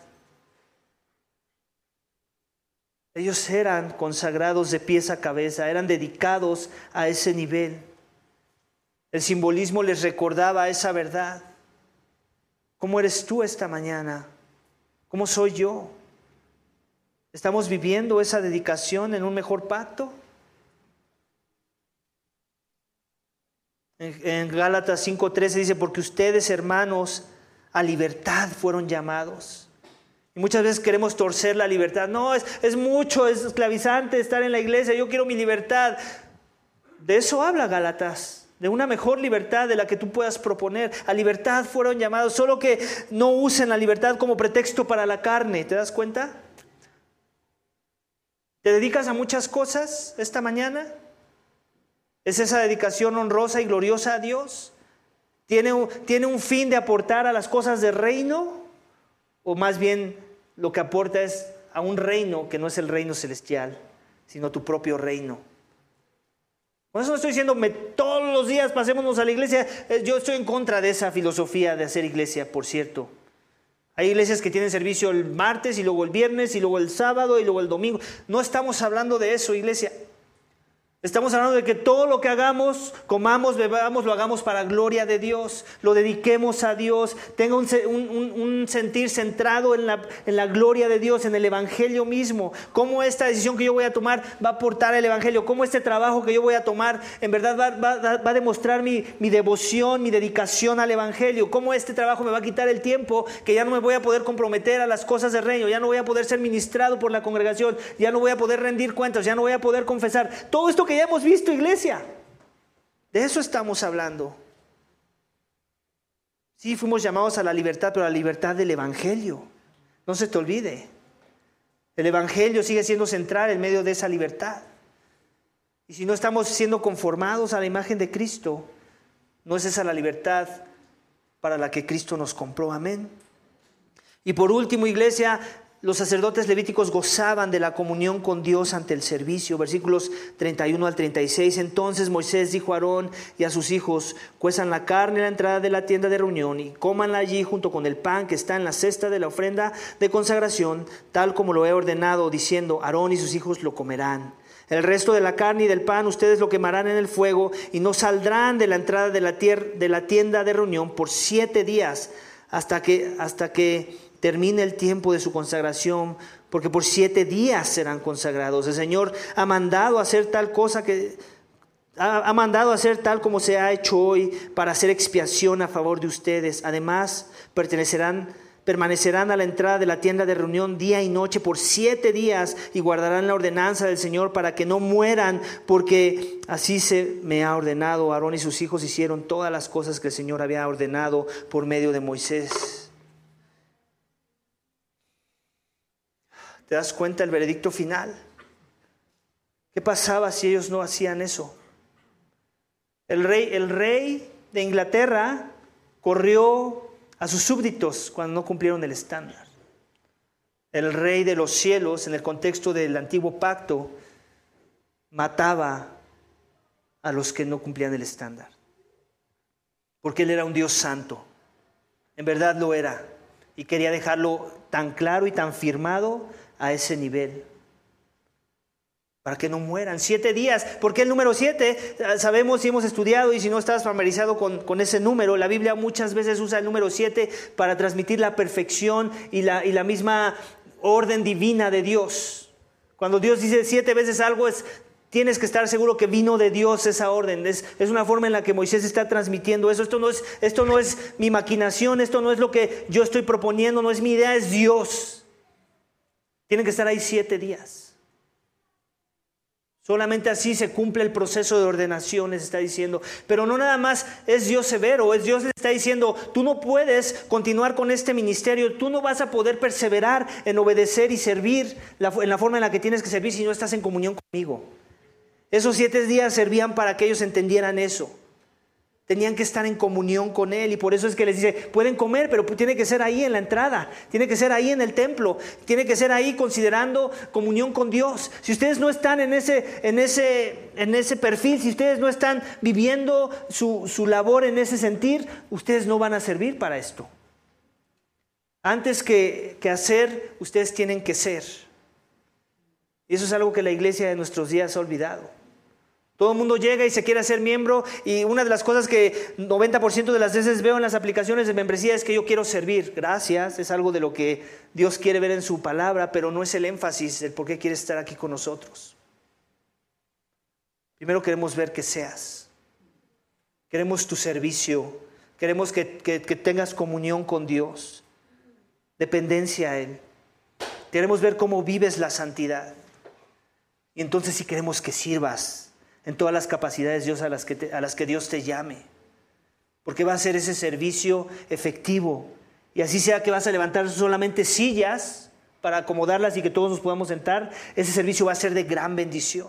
Ellos eran consagrados de pies a cabeza, eran dedicados a ese nivel. El simbolismo les recordaba esa verdad. ¿Cómo eres tú esta mañana? ¿Cómo soy yo? ¿Estamos viviendo esa dedicación en un mejor pacto? En, Gálatas 5:13 dice, porque ustedes hermanos a libertad fueron llamados. Y muchas veces queremos torcer la libertad. No, es, es mucho, es esclavizante estar en la iglesia, yo quiero mi libertad. De eso habla Gálatas, de una mejor libertad de la que tú puedas proponer. A libertad fueron llamados, solo que no usen la libertad como pretexto para la carne. ¿Te das cuenta? ¿Te dedicas a muchas cosas esta mañana? ¿Es esa dedicación honrosa y gloriosa a Dios? ¿Tiene ¿Tiene un fin de aportar a las cosas del reino? ¿O más bien lo que aporta es a un reino que no es el reino celestial, sino tu propio reino? Con eso no estoy diciendo todos los días pasémonos a la iglesia. Eh, yo estoy en contra de esa filosofía de hacer iglesia, por cierto. Hay iglesias que tienen servicio el martes y luego el viernes y luego el sábado y luego el domingo. No estamos hablando de eso, iglesia. Estamos hablando de que todo lo que hagamos, comamos, bebamos, lo hagamos para gloria de Dios, lo dediquemos a Dios, tenga un, sentir centrado en la, en la, gloria de Dios, en el Evangelio mismo. Cómo esta decisión que yo voy a tomar va a aportar el Evangelio, cómo este trabajo que yo voy a tomar en verdad va, a demostrar mi, mi, devoción, mi dedicación al Evangelio, cómo este trabajo me va a quitar el tiempo que ya no me voy a poder comprometer a las cosas del reino, ya no voy a poder ser ministrado por la congregación, ya no voy a poder rendir cuentas, ya no voy a poder confesar. Todo esto que hemos visto, iglesia. De eso estamos hablando. Sí, fuimos llamados a la libertad, pero a la libertad del Evangelio. No se te olvide. El Evangelio sigue siendo central en medio de esa libertad. Y si no estamos siendo conformados a la imagen de Cristo, no es esa la libertad para la que Cristo nos compró. Amén. Y por último, iglesia, los sacerdotes levíticos gozaban de la comunión con Dios ante el servicio. Versículos 31 al 36. Entonces Moisés dijo a Aarón y a sus hijos, cuezan la carne a la entrada de la tienda de reunión y cómanla allí junto con el pan que está en la cesta de la ofrenda de consagración, tal como lo he ordenado, diciendo, Aarón y sus hijos lo comerán. El resto de la carne y del pan ustedes lo quemarán en el fuego y no saldrán de la entrada de la, de la tienda de reunión por siete días hasta que, hasta que termine el tiempo de su consagración, porque por siete días serán consagrados. El Señor ha mandado hacer tal cosa que ha, mandado hacer tal como se ha hecho hoy para hacer expiación a favor de ustedes. Además, pertenecerán permanecerán a la entrada de la tienda de reunión día y noche por siete días y guardarán la ordenanza del Señor para que no mueran, porque así se me ha ordenado. Aarón y sus hijos hicieron todas las cosas que el Señor había ordenado por medio de Moisés. ¿Te das cuenta el veredicto final? ¿Qué pasaba si ellos no hacían eso? El rey, el rey de Inglaterra corrió a sus súbditos cuando no cumplieron el estándar. El rey de los cielos, en el contexto del antiguo pacto, mataba a los que no cumplían el estándar. Porque él era un Dios santo. En verdad lo era. Y quería dejarlo tan claro y tan firmado a ese nivel. Para que no mueran. Siete días. porque el número siete? Sabemos si hemos estudiado y si no estás familiarizado con, con, ese número, la Biblia muchas veces usa el número siete para transmitir la perfección y la, y la misma orden divina de Dios. Cuando Dios dice siete veces algo es Tienes que estar seguro que vino de Dios esa orden. Es, es, una forma en la que Moisés está transmitiendo eso. Esto no, es, esto no es mi maquinación, esto no es lo que yo estoy proponiendo, no es mi idea, es Dios. Tienen que estar ahí siete días. Solamente así se cumple el proceso de ordenación, les está diciendo. Pero no nada más es Dios severo, es Dios le está diciendo, tú no puedes continuar con este ministerio, tú no vas a poder perseverar en obedecer y servir en la forma en la que tienes que servir si no estás en comunión conmigo. Esos siete días servían para que ellos entendieran eso. Tenían que estar en comunión con Él y por eso es que les dice, pueden comer, pero tiene que ser ahí en la entrada, tiene que ser ahí en el templo, tiene que ser ahí considerando comunión con Dios. Si ustedes no están en ese, en ese, en ese perfil, si ustedes no están viviendo su, su labor en ese sentir, ustedes no van a servir para esto. Antes que, que hacer, ustedes tienen que ser. Y eso es algo que la iglesia de nuestros días ha olvidado. Todo el mundo llega y se quiere hacer miembro y una de las cosas que 90% de las veces veo en las aplicaciones de membresía es que yo quiero servir. Gracias, es algo de lo que Dios quiere ver en su palabra, pero no es el énfasis el por qué quiere estar aquí con nosotros. Primero queremos ver que seas. Queremos tu servicio. Queremos que, tengas comunión con Dios. Dependencia a Él. Queremos ver cómo vives la santidad. Y entonces sí queremos que sirvas en todas las capacidades Dios a las, que a las que Dios te llame. Porque va a ser ese servicio efectivo. Y así sea que vas a levantar solamente sillas para acomodarlas y que todos nos podamos sentar, ese servicio va a ser de gran bendición.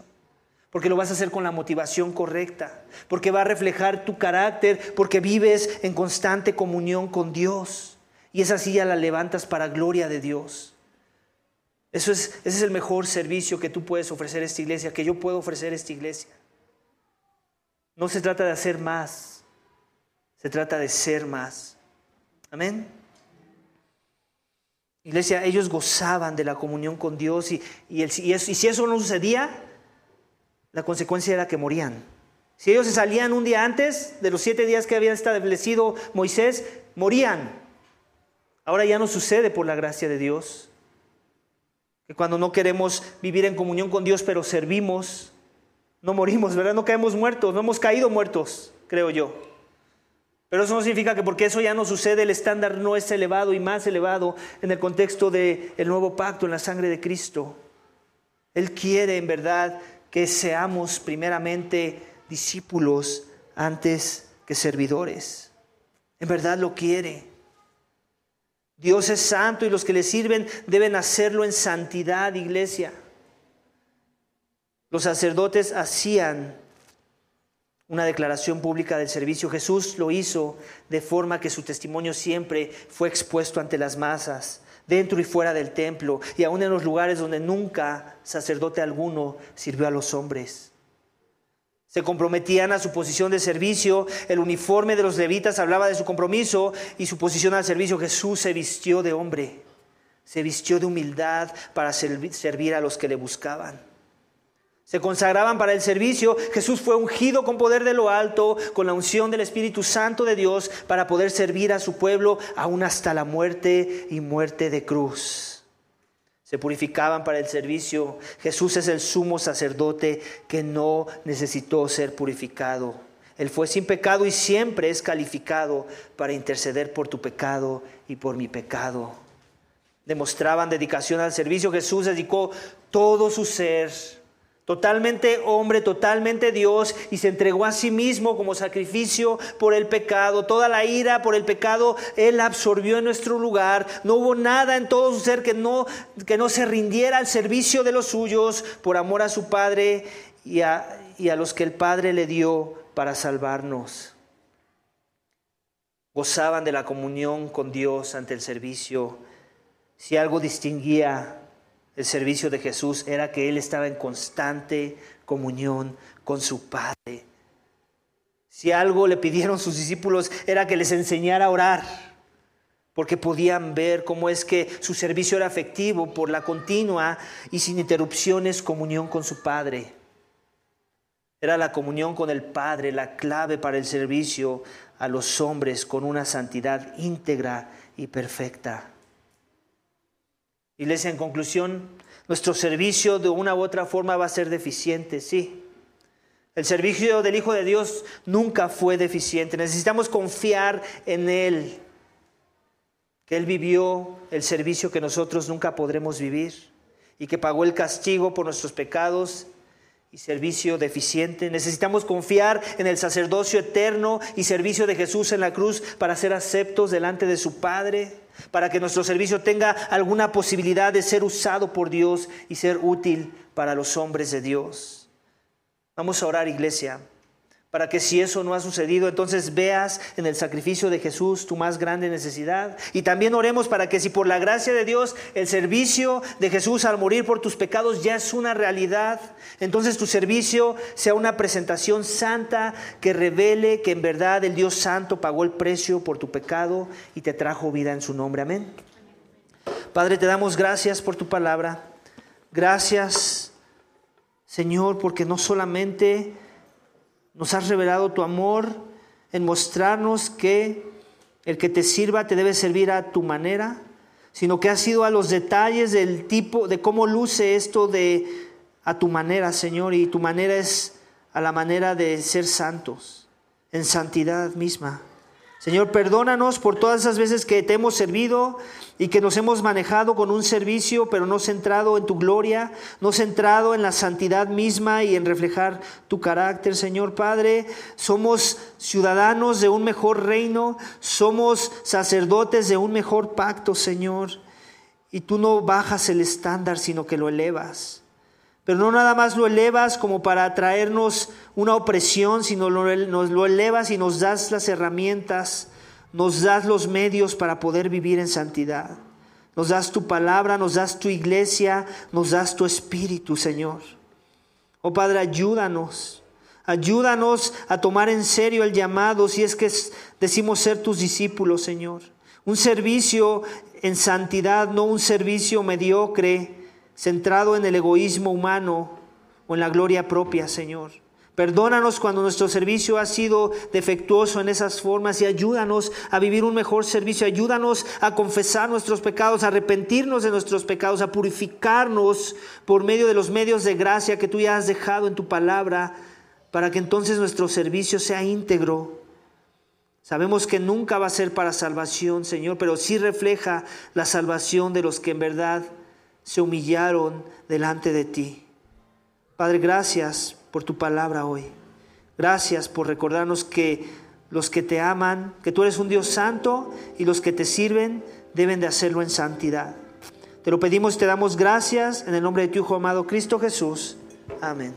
Porque lo vas a hacer con la motivación correcta. Porque va a reflejar tu carácter. Porque vives en constante comunión con Dios. Y esa silla la levantas para gloria de Dios. Eso es, ese es el mejor servicio que tú puedes ofrecer a esta iglesia, que yo puedo ofrecer a esta iglesia. No se trata de hacer más, se trata de ser más. Amén. Iglesia, ellos gozaban de la comunión con Dios y, y, si eso no sucedía, la consecuencia era que morían. Si ellos se salían un día antes de los siete días que había establecido Moisés, morían. Ahora ya no sucede por la gracia de Dios. Que cuando no queremos vivir en comunión con Dios, pero servimos, no morimos, ¿verdad? No caemos muertos, no hemos caído muertos, creo yo. Pero eso no significa que porque eso ya no sucede, el estándar no es elevado y más elevado en el contexto del nuevo pacto, en la sangre de Cristo. Él quiere en verdad que seamos primeramente discípulos antes que servidores. En verdad lo quiere. Dios es santo y los que le sirven deben hacerlo en santidad, iglesia. Los sacerdotes hacían una declaración pública del servicio. Jesús lo hizo de forma que su testimonio siempre fue expuesto ante las masas, dentro y fuera del templo, y aún en los lugares donde nunca sacerdote alguno sirvió a los hombres. Se comprometían a su posición de servicio, el uniforme de los levitas hablaba de su compromiso y su posición al servicio. Jesús se vistió de hombre, se vistió de humildad para servir a los que le buscaban se consagraban para el servicio. Jesús fue ungido con poder de lo alto, con la unción del Espíritu Santo de Dios, para poder servir a su pueblo aún hasta la muerte y muerte de cruz. Se purificaban para el servicio. Jesús es el sumo sacerdote que no necesitó ser purificado. Él fue sin pecado y siempre es calificado para interceder por tu pecado y por mi pecado. Demostraban dedicación al servicio. Jesús dedicó todo su ser totalmente hombre, totalmente Dios, y se entregó a sí mismo como sacrificio por el pecado. Toda la ira por el pecado Él absorbió en nuestro lugar. No hubo nada en todo su ser que no, que no se rindiera al servicio de los suyos por amor a su Padre y a, y a los que el Padre le dio para salvarnos. Gozaban de la comunión con Dios ante el servicio. Si algo distinguía el servicio de Jesús era que Él estaba en constante comunión con su Padre. Si algo le pidieron sus discípulos era que les enseñara a orar, porque podían ver cómo es que su servicio era efectivo por la continua y sin interrupciones comunión con su Padre. Era la comunión con el Padre la clave para el servicio a los hombres con una santidad íntegra y perfecta. Iglesia, en conclusión, nuestro servicio de una u otra forma va a ser deficiente, sí. El servicio del Hijo de Dios nunca fue deficiente. Necesitamos confiar en Él, que Él vivió el servicio que nosotros nunca podremos vivir y que pagó el castigo por nuestros pecados y servicio deficiente. Necesitamos confiar en el sacerdocio eterno y servicio de Jesús en la cruz para ser aceptos delante de su Padre para que nuestro servicio tenga alguna posibilidad de ser usado por Dios y ser útil para los hombres de Dios. Vamos a orar, iglesia para que si eso no ha sucedido, entonces veas en el sacrificio de Jesús tu más grande necesidad. Y también oremos para que si por la gracia de Dios el servicio de Jesús al morir por tus pecados ya es una realidad, entonces tu servicio sea una presentación santa que revele que en verdad el Dios Santo pagó el precio por tu pecado y te trajo vida en su nombre. Amén. Padre, te damos gracias por tu palabra. Gracias, Señor, porque no solamente nos has revelado tu amor en mostrarnos que el que te sirva te debe servir a tu manera, sino que has sido a los detalles del tipo, de cómo luce esto de a tu manera, Señor, y tu manera es a la manera de ser santos, en santidad misma. Señor, perdónanos por todas esas veces que te hemos servido y que nos hemos manejado con un servicio, pero no centrado en tu gloria, no centrado en la santidad misma y en reflejar tu carácter, Señor Padre. Somos ciudadanos de un mejor reino, somos sacerdotes de un mejor pacto, Señor. Y tú no bajas el estándar, sino que lo elevas. Pero no nada más lo elevas como para traernos una opresión, sino nos lo elevas y nos das las herramientas, nos das los medios para poder vivir en santidad. Nos das tu palabra, nos das tu iglesia, nos das tu espíritu, Señor. Oh Padre, ayúdanos. Ayúdanos a tomar en serio el llamado si es que decimos ser tus discípulos, Señor. Un servicio en santidad, no un servicio mediocre centrado en el egoísmo humano, o en la gloria propia, Señor. Perdónanos cuando nuestro servicio ha sido defectuoso en esas formas y ayúdanos a vivir un mejor servicio. Ayúdanos a confesar nuestros pecados, a arrepentirnos de nuestros pecados, a purificarnos por medio de los medios de gracia que tú ya has dejado en tu palabra, para que entonces nuestro servicio sea íntegro. Sabemos que nunca va a ser para salvación, Señor, pero sí refleja la salvación de los que en verdad se humillaron delante de ti. Padre, gracias por tu palabra hoy. Gracias por recordarnos que los que te aman, que tú eres un Dios santo y los que te sirven deben de hacerlo en santidad. Te lo pedimos y te damos gracias en el nombre de tu Hijo amado Cristo Jesús. Amén.